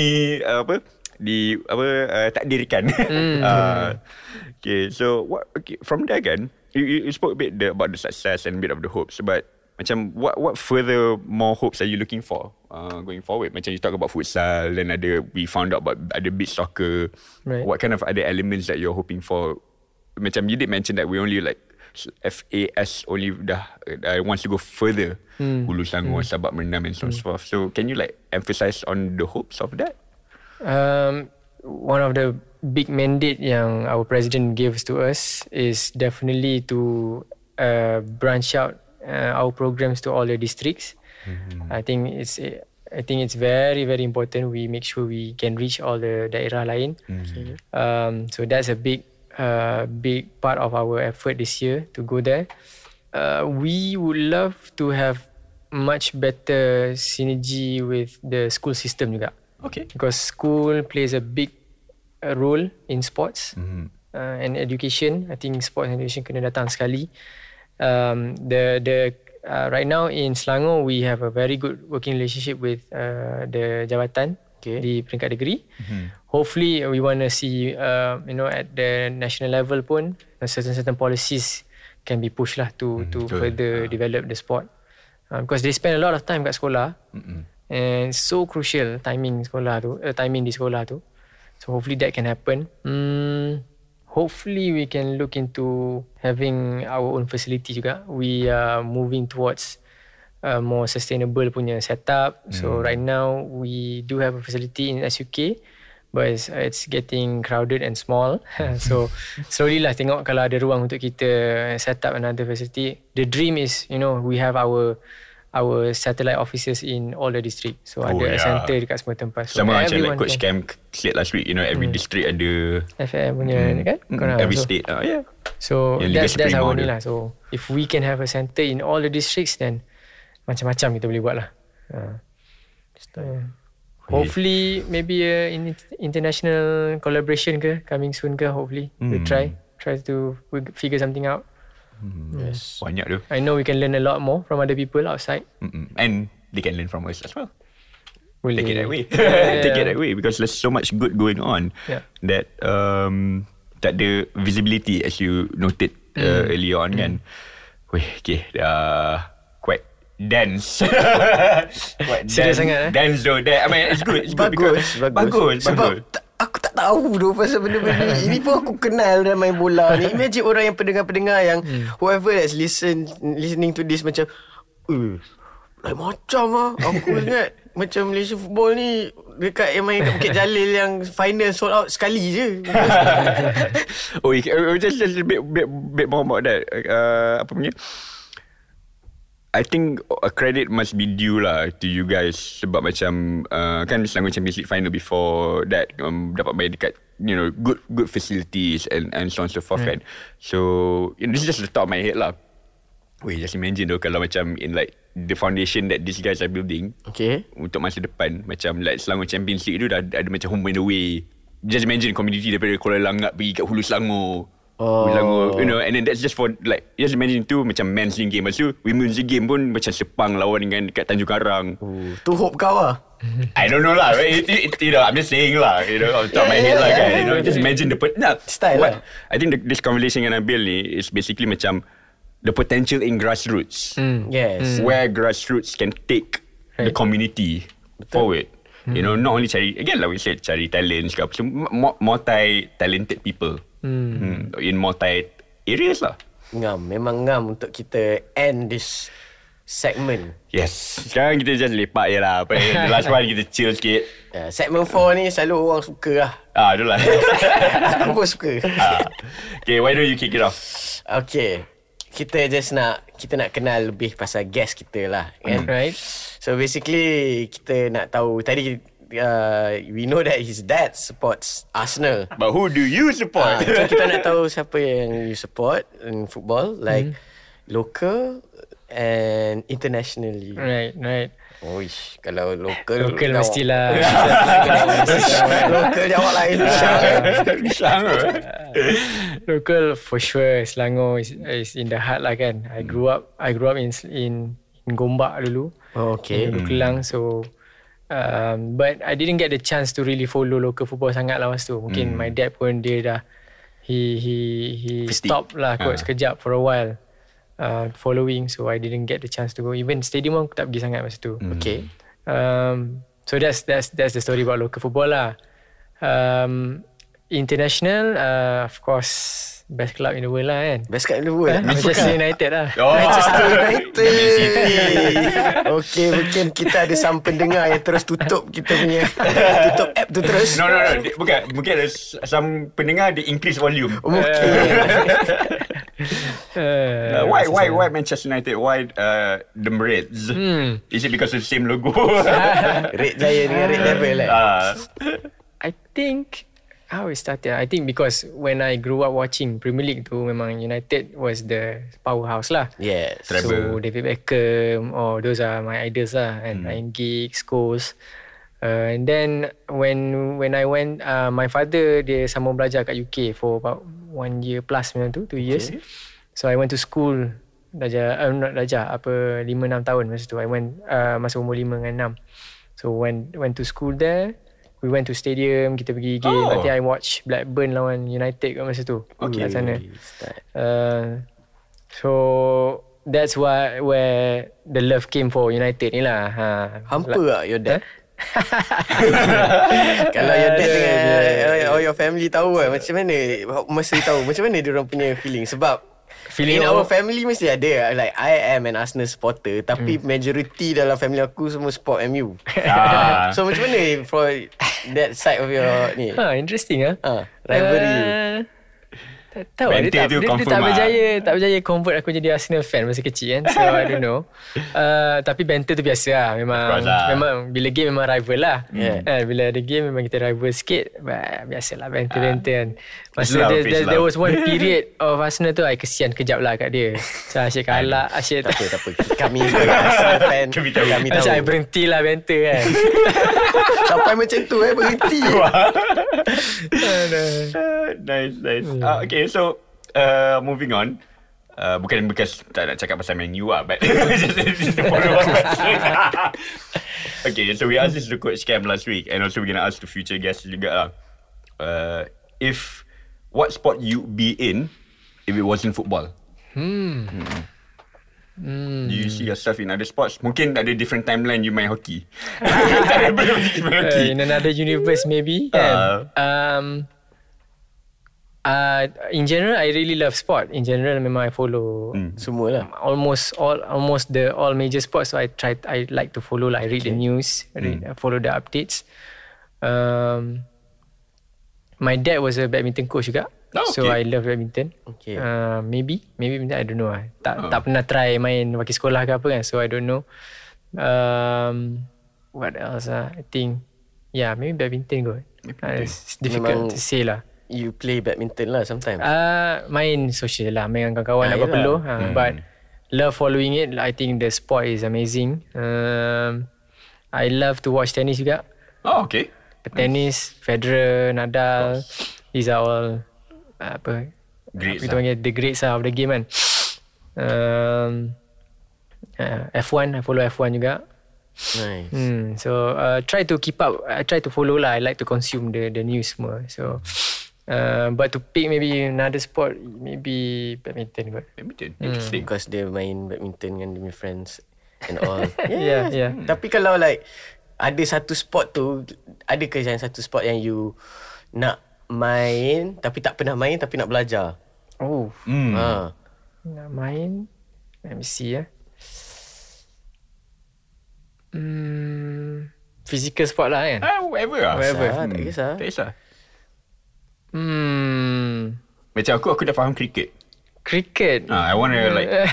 uh, apa? Di apa uh, takdirkan. uh, okay, so what okay, from there kan, you, you, you spoke a bit the, about the success and a bit of the hopes but macam what what further more hopes are you looking for uh, going forward? Macam you talk about futsal then ada we found out about ada beach soccer. Right. What kind of other elements that you're hoping for? Macam you did mention that we only like FAS only dah uh, wants to go further. Hmm. Hulu Selangor, Sabak Merendam and so forth. So can you like emphasize on the hopes of that? Um, one of the big mandate yang our president gives to us is definitely to uh, branch out uh, our programs to all the districts. I think it's I think it's very very important we make sure we can reach all the daerah lain. Um, so that's a big uh, big part of our effort this year to go there. Uh, we would love to have much better synergy with the school system juga. Okay. because school plays a big uh, role in sports mm-hmm. uh, and education. I think sports and education kena datang sekali. Um, the the uh, right now in Selangor we have a very good working relationship with uh, the jabatan Okay. di peringkat negeri. Mm-hmm. Hopefully we want to see uh, you know at the national level pun uh, certain certain policies can be pushed lah to mm, to betul. further develop the sport. Uh, because they spend a lot of time kat sekolah. Mm-mm. And so crucial timing sekolah tu, uh, timing di sekolah tu. So hopefully that can happen. Mm, hopefully we can look into having our own facility juga. We are moving towards a more sustainable punya setup. So right now we do have a facility in SUK but it's, it's getting crowded and small. so slowly lah tengok kalau ada ruang untuk kita set up another facility. The dream is, you know, we have our our satellite offices in all the district. So Oh, ada yeah. center dekat semua tempat. So Sama macam like Coach Cam said last week, you know, every district ada FM punya kan? mm, Korang, every so, state. Uh, yeah. So Yang that's that's our ni lah. So if we can have a center in all the districts, then macam-macam kita boleh buat lah. Uh. Hopefully maybe a in international collaboration ke coming soon ke hopefully we Hmm. try try to figure something out. Yes. Banyak tu. I know we can learn a lot more from other people outside. Mm-mm. And they can learn from us as well. Boleh. Take it that way. Yeah, Take it that way because there's so much good going on Yeah. that um that the visibility as you noted Mm. uh, earlier on kan. Weh, okay, uh, quite dense. quite Serious sangat, eh? Dense though. That, I mean, it's good. It's good Bagus, because, bagus. bagus. Sebab bagus. Aku tak tahu tu pasal benda-benda ni. Ini pun aku kenal dalam main bola ni. Imagine orang yang pendengar-pendengar yang whoever that's listen listening to this macam, "Eh, lain macam ah. Aku ingat macam Malaysia football ni dekat yang main kat Bukit Jalil yang final sold out sekali je. oh, uh, just, a bit, bit, bit more about that. Uh, apa punya? I think a credit must be due lah to you guys sebab macam uh, kan Selangor Champions League final before that um, dapat main dekat you know good good facilities and and so on so forth kan. So you know, this is just the top of my head lah. Wait, just imagine though kalau macam in like the foundation that these guys are building Okay. untuk masa depan macam like Selangor Champions League tu dah ada, ada macam home and away. Just imagine community daripada Kuala Langat pergi kat Hulu Selangor. Oh. Selangor, you know, and then that's just for like just imagine tu macam men's game. Lepas tu women's game pun macam Sepang lawan dengan dekat Tanjung Karang. Uh, tu hope kau lah. I don't know lah. It, it, it, you know, I'm just saying lah. You know, on top of my head lah kan. You know, just imagine the nah, Style lah. I think the, this conversation dengan Nabil ni is basically macam the potential in grassroots. Yes. where grassroots can take the community forward. You know, not only cari again like we said cari talents ke apa semua, mo- multi talented people hmm. in multi areas lah. Ngam. Memang ngam untuk kita end this segment. Yes. Sekarang kita just lepak je lah. Apa, the last one kita chill sikit. Uh, segment 4 ni selalu orang suka lah. Ah, itulah. Aku pun suka. ah. Okay, why don't you kick it off? Okay. Kita just nak kita nak kenal lebih pasal guest kita lah kan. Right. So basically kita nak tahu tadi uh, we know that his dad supports Arsenal. But who do you support? so kita nak tahu siapa yang you support in football like local and internationally. Right, right. Oish, kalau local Local jawab- mestilah. local jawab lain. Sama. Local for sure Selangor is, is in the heart lah kan. I grew up I grew up in in, in Gombak dulu. Oh, okay. In Kelang so um, but I didn't get the chance to really follow local football sangat lah masa tu. Mungkin my dad pun dia dah he he he stop lah kot Ah. sekejap for a while. Uh, following so I didn't get the chance to go even stadium pun aku tak pergi sangat masa tu. Okay. Um, so that's that's that's the story about local football lah. Um, international, uh, of course, best club in the world lah kan. Best kat dulu Eh, Manchester United lah. Oh. Manchester United. Okey, mungkin kita ada some pendengar yang terus tutup kita punya tutup app tu terus. No, no, no. Bukan. Mungkin ada some pendengar dia increase volume. Mungkin. Uh, Uh, why why why Manchester United? Why uh, the Reds? Hmm. Is it because of the same logo? Red Jaya dengan Red Devil eh. uh, I think how it started. I think because when I grew up watching Premier League tu, memang United was the powerhouse lah. Yes. So David Beckham, oh those are my idols lah, and Ryan Giggs, Scholes. Uh, and then when when I went, uh, my father dia sambung belajar kat UK for about one year plus macam tu, two years. So I went to school belajar, uh, not belajar, apa lima enam tahun masa tu. I went uh, masa umur lima dengan enam. So when went to school there, we went to stadium, kita pergi game. Oh. I think I watch Blackburn lawan United kat masa tu. Okay. Kat sana. Uh, so that's why where the love came for United ni lah. Ha. Hampa tak your dad? Kalau your dad dengan all your family tahu kan macam mana masa tahu macam mana dia orang punya feeling sebab Feeling in our family mesti ada like I am an Arsenal supporter tapi majority dalam family aku semua support MU. Ah. so macam mana for that side of your ni? Ha, interesting ah. Ha, rivalry you. Uh, tak tahu dia tak, dia, dia tak ah. berjaya tak berjaya convert aku jadi Arsenal fan masa kecil kan so I don't know uh, tapi banter tu biasa lah memang lah. memang bila game memang rival lah Yeah. Eh, bila ada game memang kita rival sikit biasalah banter-banter kan masa love, there, there, was one period of Arsenal tu I kesian kejap lah kat dia so asyik kalah asyik Tak apa, tak apa. Kami sebagai Arsenal fan, Kami tahu. kami tahu. Macam I berhenti lah banter kan Sampai macam tu eh, berhenti. Nice, nice. Uh, okay, so uh, moving on. Uh, bukan because tak nak cakap pasal Man U lah, but just, just follow okay, so we asked this to Coach Cam last week, and also we're gonna ask the future guests juga lah. Uh, if what sport you be in if it wasn't football? Hmm. Do you see yourself in other sports? Mungkin ada different timeline you main hockey. uh, in another universe maybe kan. um, uh, in general I really love sport in general memang I follow Semua lah. almost all almost the all major sports so I try I like to follow like read the news read, uh, follow the updates um, my dad was a badminton coach juga. Oh, so okay. I love badminton. Okay. uh, maybe maybe I don't know lah. tak tak pernah try main wakil sekolah ke apa kan. So I don't know. Um, what else ah I think yeah maybe badminton kot. Uh, it's difficult Memang- to say lah. You play badminton lah sometimes. Uh, main social lah. Main dengan kawan-kawan Ah, Apa perlu. Uh, But Love following it I think the sport is amazing. Um, I love to watch tennis juga. Oh, okay. Tennis Federer Nadal These are all uh, Apa Greats Kita panggil the greats lah of the game kan um, uh, F1 I follow F1 juga Nice. Hmm, so uh, try to keep up. I try to follow lah. I like to consume the the news semua. So, uh, but to pick maybe another sport, maybe badminton kot. Badminton. Hmm. Interesting. Because dia main badminton dengan dia friends and all. Yeah, yeah. Tapi kalau like ada satu sport tu, ada ke yang satu sport yang you nak main tapi tak pernah main tapi nak belajar? Oh, Hmm. Ha. nak main. Let me see ya. Hmm, physical sport lah kan. Ah, whatever lah. Whatever. Tak Hmm. kisah. Tak kisah. Hmm, Macam aku, aku dah faham cricket. cricket. Ah, I want to like, uh,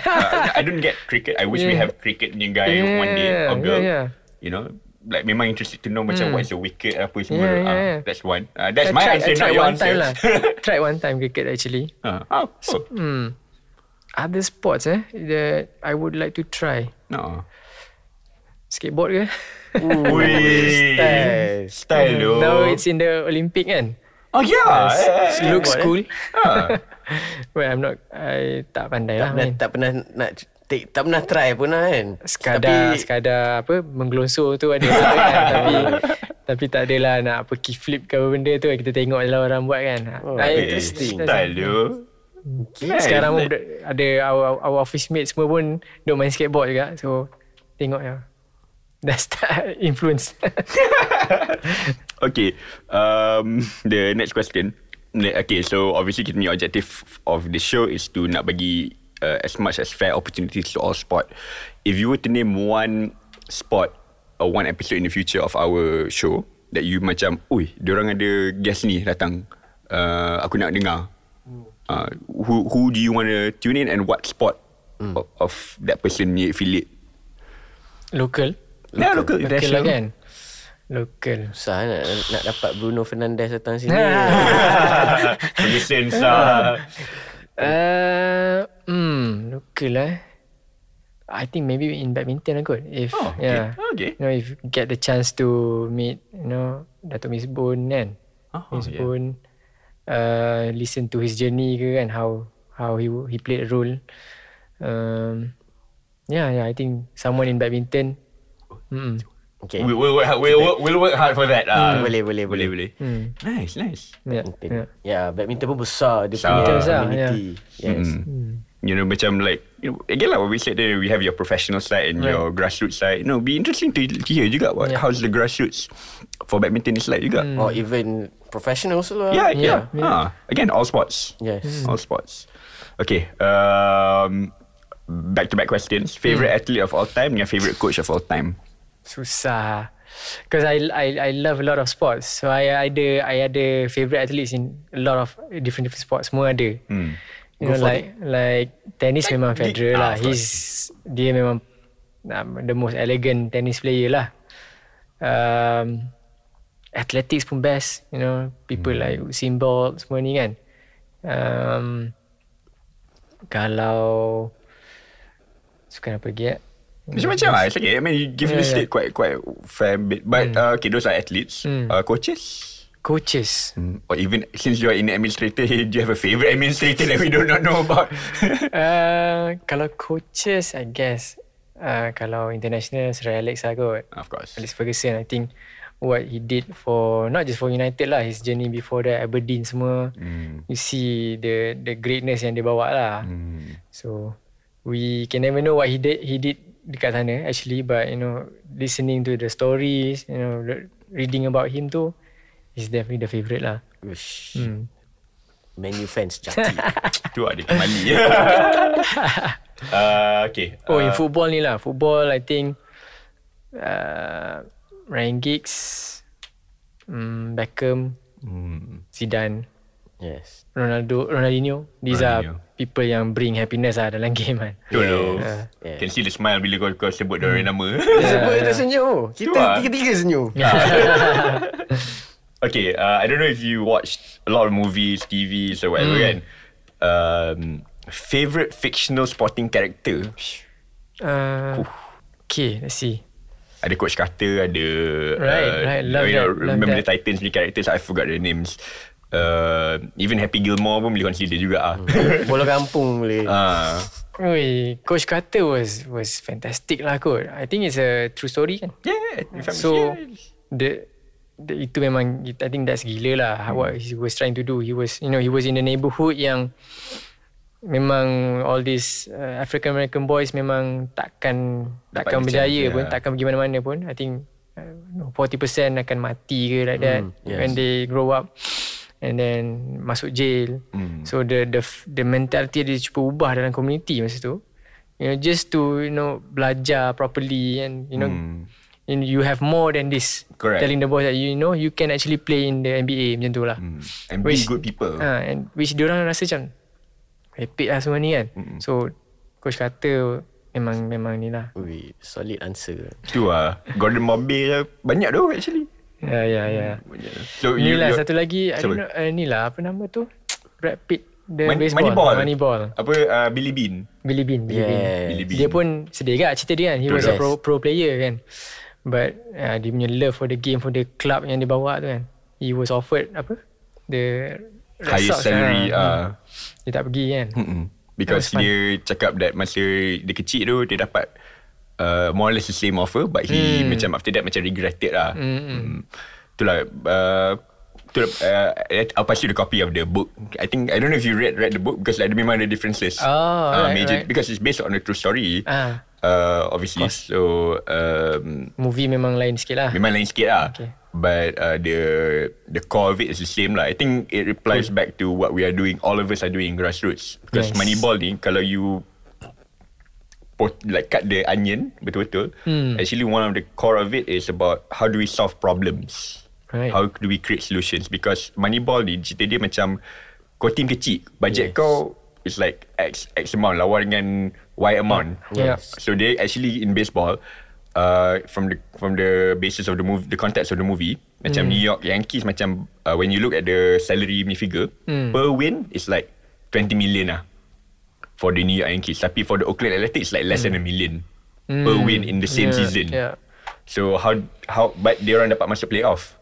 I don't get cricket. I wish we Yeah. have cricket punya guy Yeah, one day or girl. yeah, yeah. You know, like memang interested to know macam what's the wicket apa semua. Yeah, yeah, Ah, yeah. That's one. Uh, that's I my tried, answer, I not tried your one answer. time lah. tried one time cricket actually. Ah, oh, oh. Hmm. Other sports eh that I would like to try. No. Skateboard ke? Ui, Style. Style tu. Now it's in the Olympic kan. Oh yeah. It looks Skateboard, cool. Ah. Well, I'm not I tak pandai Tak lah pernah main. tak pernah nak take, tak pernah try pun lah kan. Sekadar Tapi sekadar apa menggelonsor tu ada kan tapi tapi tak adalah nak apa kickflip ke apa benda tu kita tengok je lah orang buat kan. Oh, Eh, interesting. Style tu. Nice. Sekarang pun ada our, our office mates semua pun duk main skateboard juga. So tengok ya. Dah start influence. Okay. Um, the next question. Okay, so obviously kita punya objective of the show is to nak bagi uh, as much as fair opportunities to all sport. If you were to name one sport or one episode in the future of our show that you macam, ui, diorang ada guest ni datang, uh, aku nak dengar. Uh, who who do you want to tune in and what sport of, of that person ni affiliate? Local. Yeah, local, Local lah international. kan. Local. susah nak, nak dapat Bruno Fernandes datang sini. Punya sense lah. Uh, hmm, local eh. I think maybe in badminton lah kot. If Oh, okay. yeah, Okay. you know, if get the chance to meet, you know, Dato' Misbun kan, Oh, Misbun, uh, listen to his journey ke kan, how how he he played a role. Um, yeah, yeah, I think someone in badminton. Mm. Okay. We will work hard, we'll, work, we'll work hard for that. ah. Boleh, boleh, boleh, boleh. boleh. Hmm. Nice, nice. Yeah, Badminton. yeah. Ya, badminton pun besar dia Besar. punya besar, community. Yes. Mm. You know, macam like you know, again lah what we said there, we have your professional side and Right. your grassroots side. You know, be interesting to hear juga what Yeah. how's the grassroots for badminton is like juga. Or even professionals lah. Yeah, yeah. Mm. Yeah, Ah, again, all sports. Yes. All sports. Okay. Um, back to back questions. Favorite Mm. athlete of all time, your favorite coach of all time. Susah. Because I, I I love a lot of sports. So I ada I ada favorite athletes in a lot of different different sports. Semua ada. Hmm. You know like like tennis Like memang Federer ah, lah. course. He's dia memang um, the most elegant tennis player lah. Um, athletics pun best. You know people Hmm. like Usain Bolt semua ni kan. Um, kalau suka apa lagi ya? Macam-macam lah. It's okay. I mean, you give Yeah, listed yeah. quite quite fair bit. But uh, okay, those are athletes. Mm. Uh, coaches. Coaches. Or even since you are in administrator, do you have a favorite administrator that we do not know about? Uh, kalau coaches, I guess. Uh, kalau international, Sir Alex lah kot. of course. Alex Ferguson, I think what he did for, not just for United lah, his journey before that, Aberdeen semua. Mm. You see the the greatness yang dia bawa lah. Mm. So, we can never know what he did, he did dekat sana actually. But, you know, listening to the stories, you know, re- reading about him tu, is definitely the favourite lah. Wish. Hmm. Menu fans jati. Tu ada kembali. uh, okay. Oh, uh, in football ni lah. Football, I think uh, Ryan Giggs, um, Beckham, mm, Zidane, yes. Ronaldo, Ronaldinho. These Ronaldinho. are people yang bring happiness lah dalam game kan. Yes. yes. Can see the smile bila kau, kau sebut dia orang nama. Dia sebut dia senyum. Tu Kita lah. tiga-tiga senyum. Okay, uh, I don't know if you watched a lot of movies, TVs or whatever kan. Um, favorite fictional sporting character? Uh, okay, let's see. Ada Coach Carter, ada Right, uh, right, love you know, that, love remember that. the Titans ni characters I forgot their names. Uh, even Happy Gilmore pun boleh consider juga ah. Bola kampung boleh. Ah, Oi, Coach Carter was was fantastic lah kot. I think it's a true story kan. yeah, I'm So the, the itu memang I think that's gila lah hmm. what he was trying to do. He was you know he was in the neighborhood yang memang all these uh, African American boys memang takkan Dapat takkan the berjaya chance, pun yeah. takkan pergi mana-mana pun. I think uh, no, 40% akan mati ke like that Hmm, yes. when they grow up and then masuk jail. Hmm. So the the the mentality dia cuba ubah dalam community masa tu. You know just to you know belajar properly and you know Hmm. And you have more than this. Correct. Telling the boys that you know you can actually play in the NBA macam tu lah. Hmm. And be Which- good people. Ha, and which diorang rasa macam epic lah semua ni kan. Mm-mm. So coach kata memang memang ni lah. Ui, solid answer. Tu lah. Gordon Bombay je banyak tu actually. Ya ya ya. Banyak. So Ni lah satu lagi I don't know uh, ni lah apa nama tu? Brad Pitt the Man- baseball. Moneyball. Moneyball. Apa uh, Billy Bean. Billy Bean, Billy Bean. Yes. Billy Bean. Dia pun sedih kan cerita dia kan. He Betul, was a pro pro player kan. But uh, dia punya love for the game for the club yang dia bawa tu kan. He was offered apa? The highest Sox, salary. ah. Uh, Dia tak pergi kan. Mm-mm. Because fun. dia cakap that masa dia kecil tu dia dapat uh, more or less the same offer but he Hmm. macam after that macam regretted lah. Mm, mm. Mm. Itulah uh, Itulah, uh, I'll pass you the copy of the book. I think I don't know if you read read the book because like memang ada differences. Oh, uh, right, major right. because it's based on a true story. Ah, Uh, obviously, so um, movie memang lain sikit lah. Memang lain sikit lah Okay. But uh, the the core of it is the same lah I think it replies back to what we are doing All of us are doing grassroots Because Yes. Moneyball ni Kalau you pot, Like cut the onion Betul-betul Hmm. Actually one of the core of it Is about How do we solve problems Right. How do we create solutions Because Moneyball ni Cerita dia macam Kau team kecil Budget Yes. kau Is like X, X amount Lawan dengan Y amount Yeah. So they actually in baseball, uh, from the from the basis of the movie, the context of the movie, macam New York Yankees, macam uh, when you look at the salary punya figure Mm. per win is like 20 million lah for the New York Yankees. Tapi for the Oakland Athletics, like less than a million per win in the same Hmm. Yeah, season. yeah. So how how but dia orang dapat masuk playoff.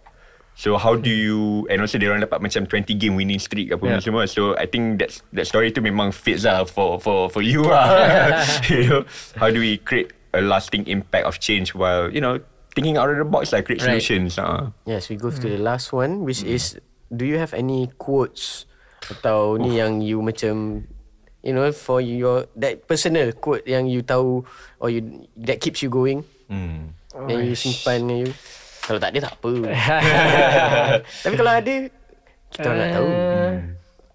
So how do you and also dia orang dapat macam 20 game winning streak apa Yeah. semua. So I think that's that story tu memang fits lah for for for you lah. you know, how do we create a lasting impact of change while you know thinking out of the box like create Right. solutions. Uh. Yes, we go to the last one which is do you have any quotes atau ni yang you macam you know for your that personal quote yang you tahu or you that keeps you going Hmm. yang you simpan dengan you. Kalau tak ada tak apa. Tapi kalau ada kita orang nak tahu. Uh,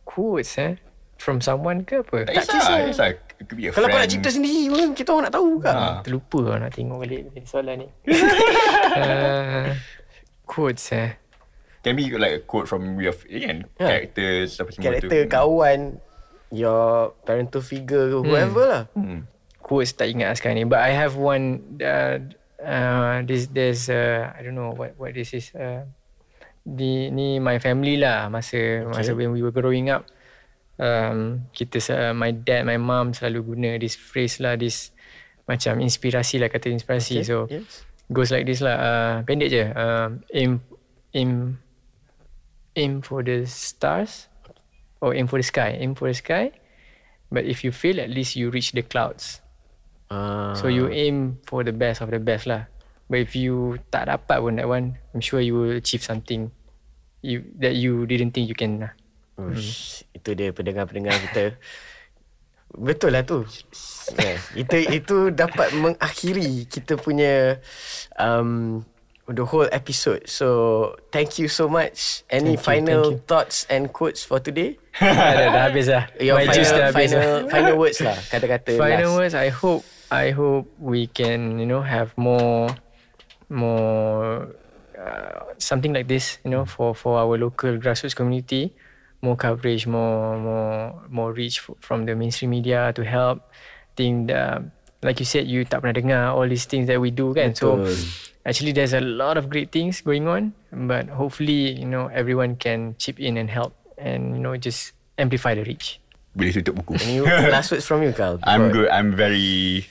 Quotes eh From someone ke apa Tak kisah. Tak kisah. Be a Kalau kau nak cipta sendiri pun kita orang nak tahu kan. Ah. Terlupa lah nak tengok balik soalan ni uh, Quotes eh Can be like a quote from your again Yeah. characters apa semua Karakter tu. kawan your parental figure ke whoever lah. Hmm. Quotes tak ingat sekarang ni But I have one uh, uh, this, There's uh, I don't know what what this is uh, di, Ni my family lah Masa okay. masa when we were growing up um, Kita uh, My dad, my mom Selalu guna this phrase lah This Macam inspirasi lah Kata inspirasi okay. So yes. goes like this lah uh, Pendek je um, Aim Aim Aim for the stars Or aim for the sky Aim for the sky But if you fail At least you reach the clouds Ah. So you aim for the best of the best lah But if you tak dapat pun that one I'm sure you will achieve something you That you didn't think you can lah Ush, itu dia pendengar-pendengar kita. Betul lah tu. Yeah. Itu itu dapat mengakhiri kita punya um, the whole episode. So thank you so much. Any Thank you, final thank you. thoughts and quotes for today? dah, dah habis lah Your My juice final, dah habis final, lah. final words lah kata-kata Final last. words I hope I hope we can you know have more more uh, something like this you know for for our local grassroots community more coverage more more more reach from the mainstream media to help think the, like you said you tak pernah dengar all these things that we do kan so actually there's a lot of great things going on but hopefully you know everyone can chip in and help and you know just amplify the reach Boleh tutup buku. Any last words from you, Carl? I'm good. I'm very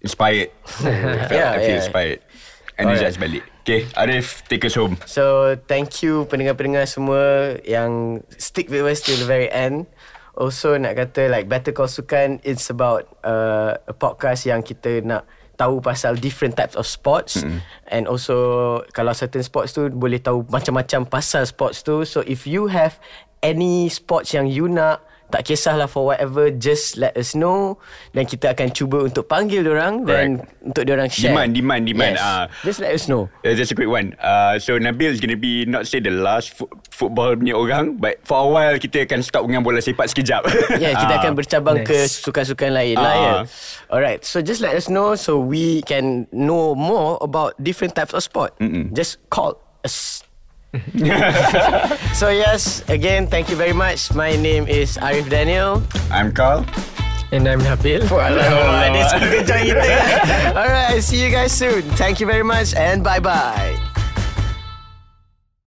inspired. I feel, Yeah, I feel yeah. inspired. Energized balik. Okay, Arif, take us home. So thank you pendengar-pendengar semua yang stick with us till the very end. Also nak kata like Better Call Sukan it's about uh, a podcast yang kita nak tahu pasal different types of sports mm-hmm. and also kalau certain sports tu boleh tahu macam-macam pasal sports tu. So if you have any sports yang you nak tak kisahlah for whatever just let us know dan kita akan cuba untuk panggil orang dan untuk diorang share. Demand, demand, demand. Yes. Ah. Just let us know. Uh, just a quick one. Uh, so Nabil is going to be not say the last fo- football punya orang, but for a while kita akan stop dengan bola sepak sekejap. Yeah, kita Ah. akan bercabang Nice. ke sukan-sukan lain lah ya. Ah. Alright, so just let us know so we can know more about different types of sport. Mm-mm. Just call us. so yes, again, thank you very much. My name is Arif Daniel. I'm Carl. and I'm Nabil kita. Alright, see you guys soon. Thank you very much and bye-bye.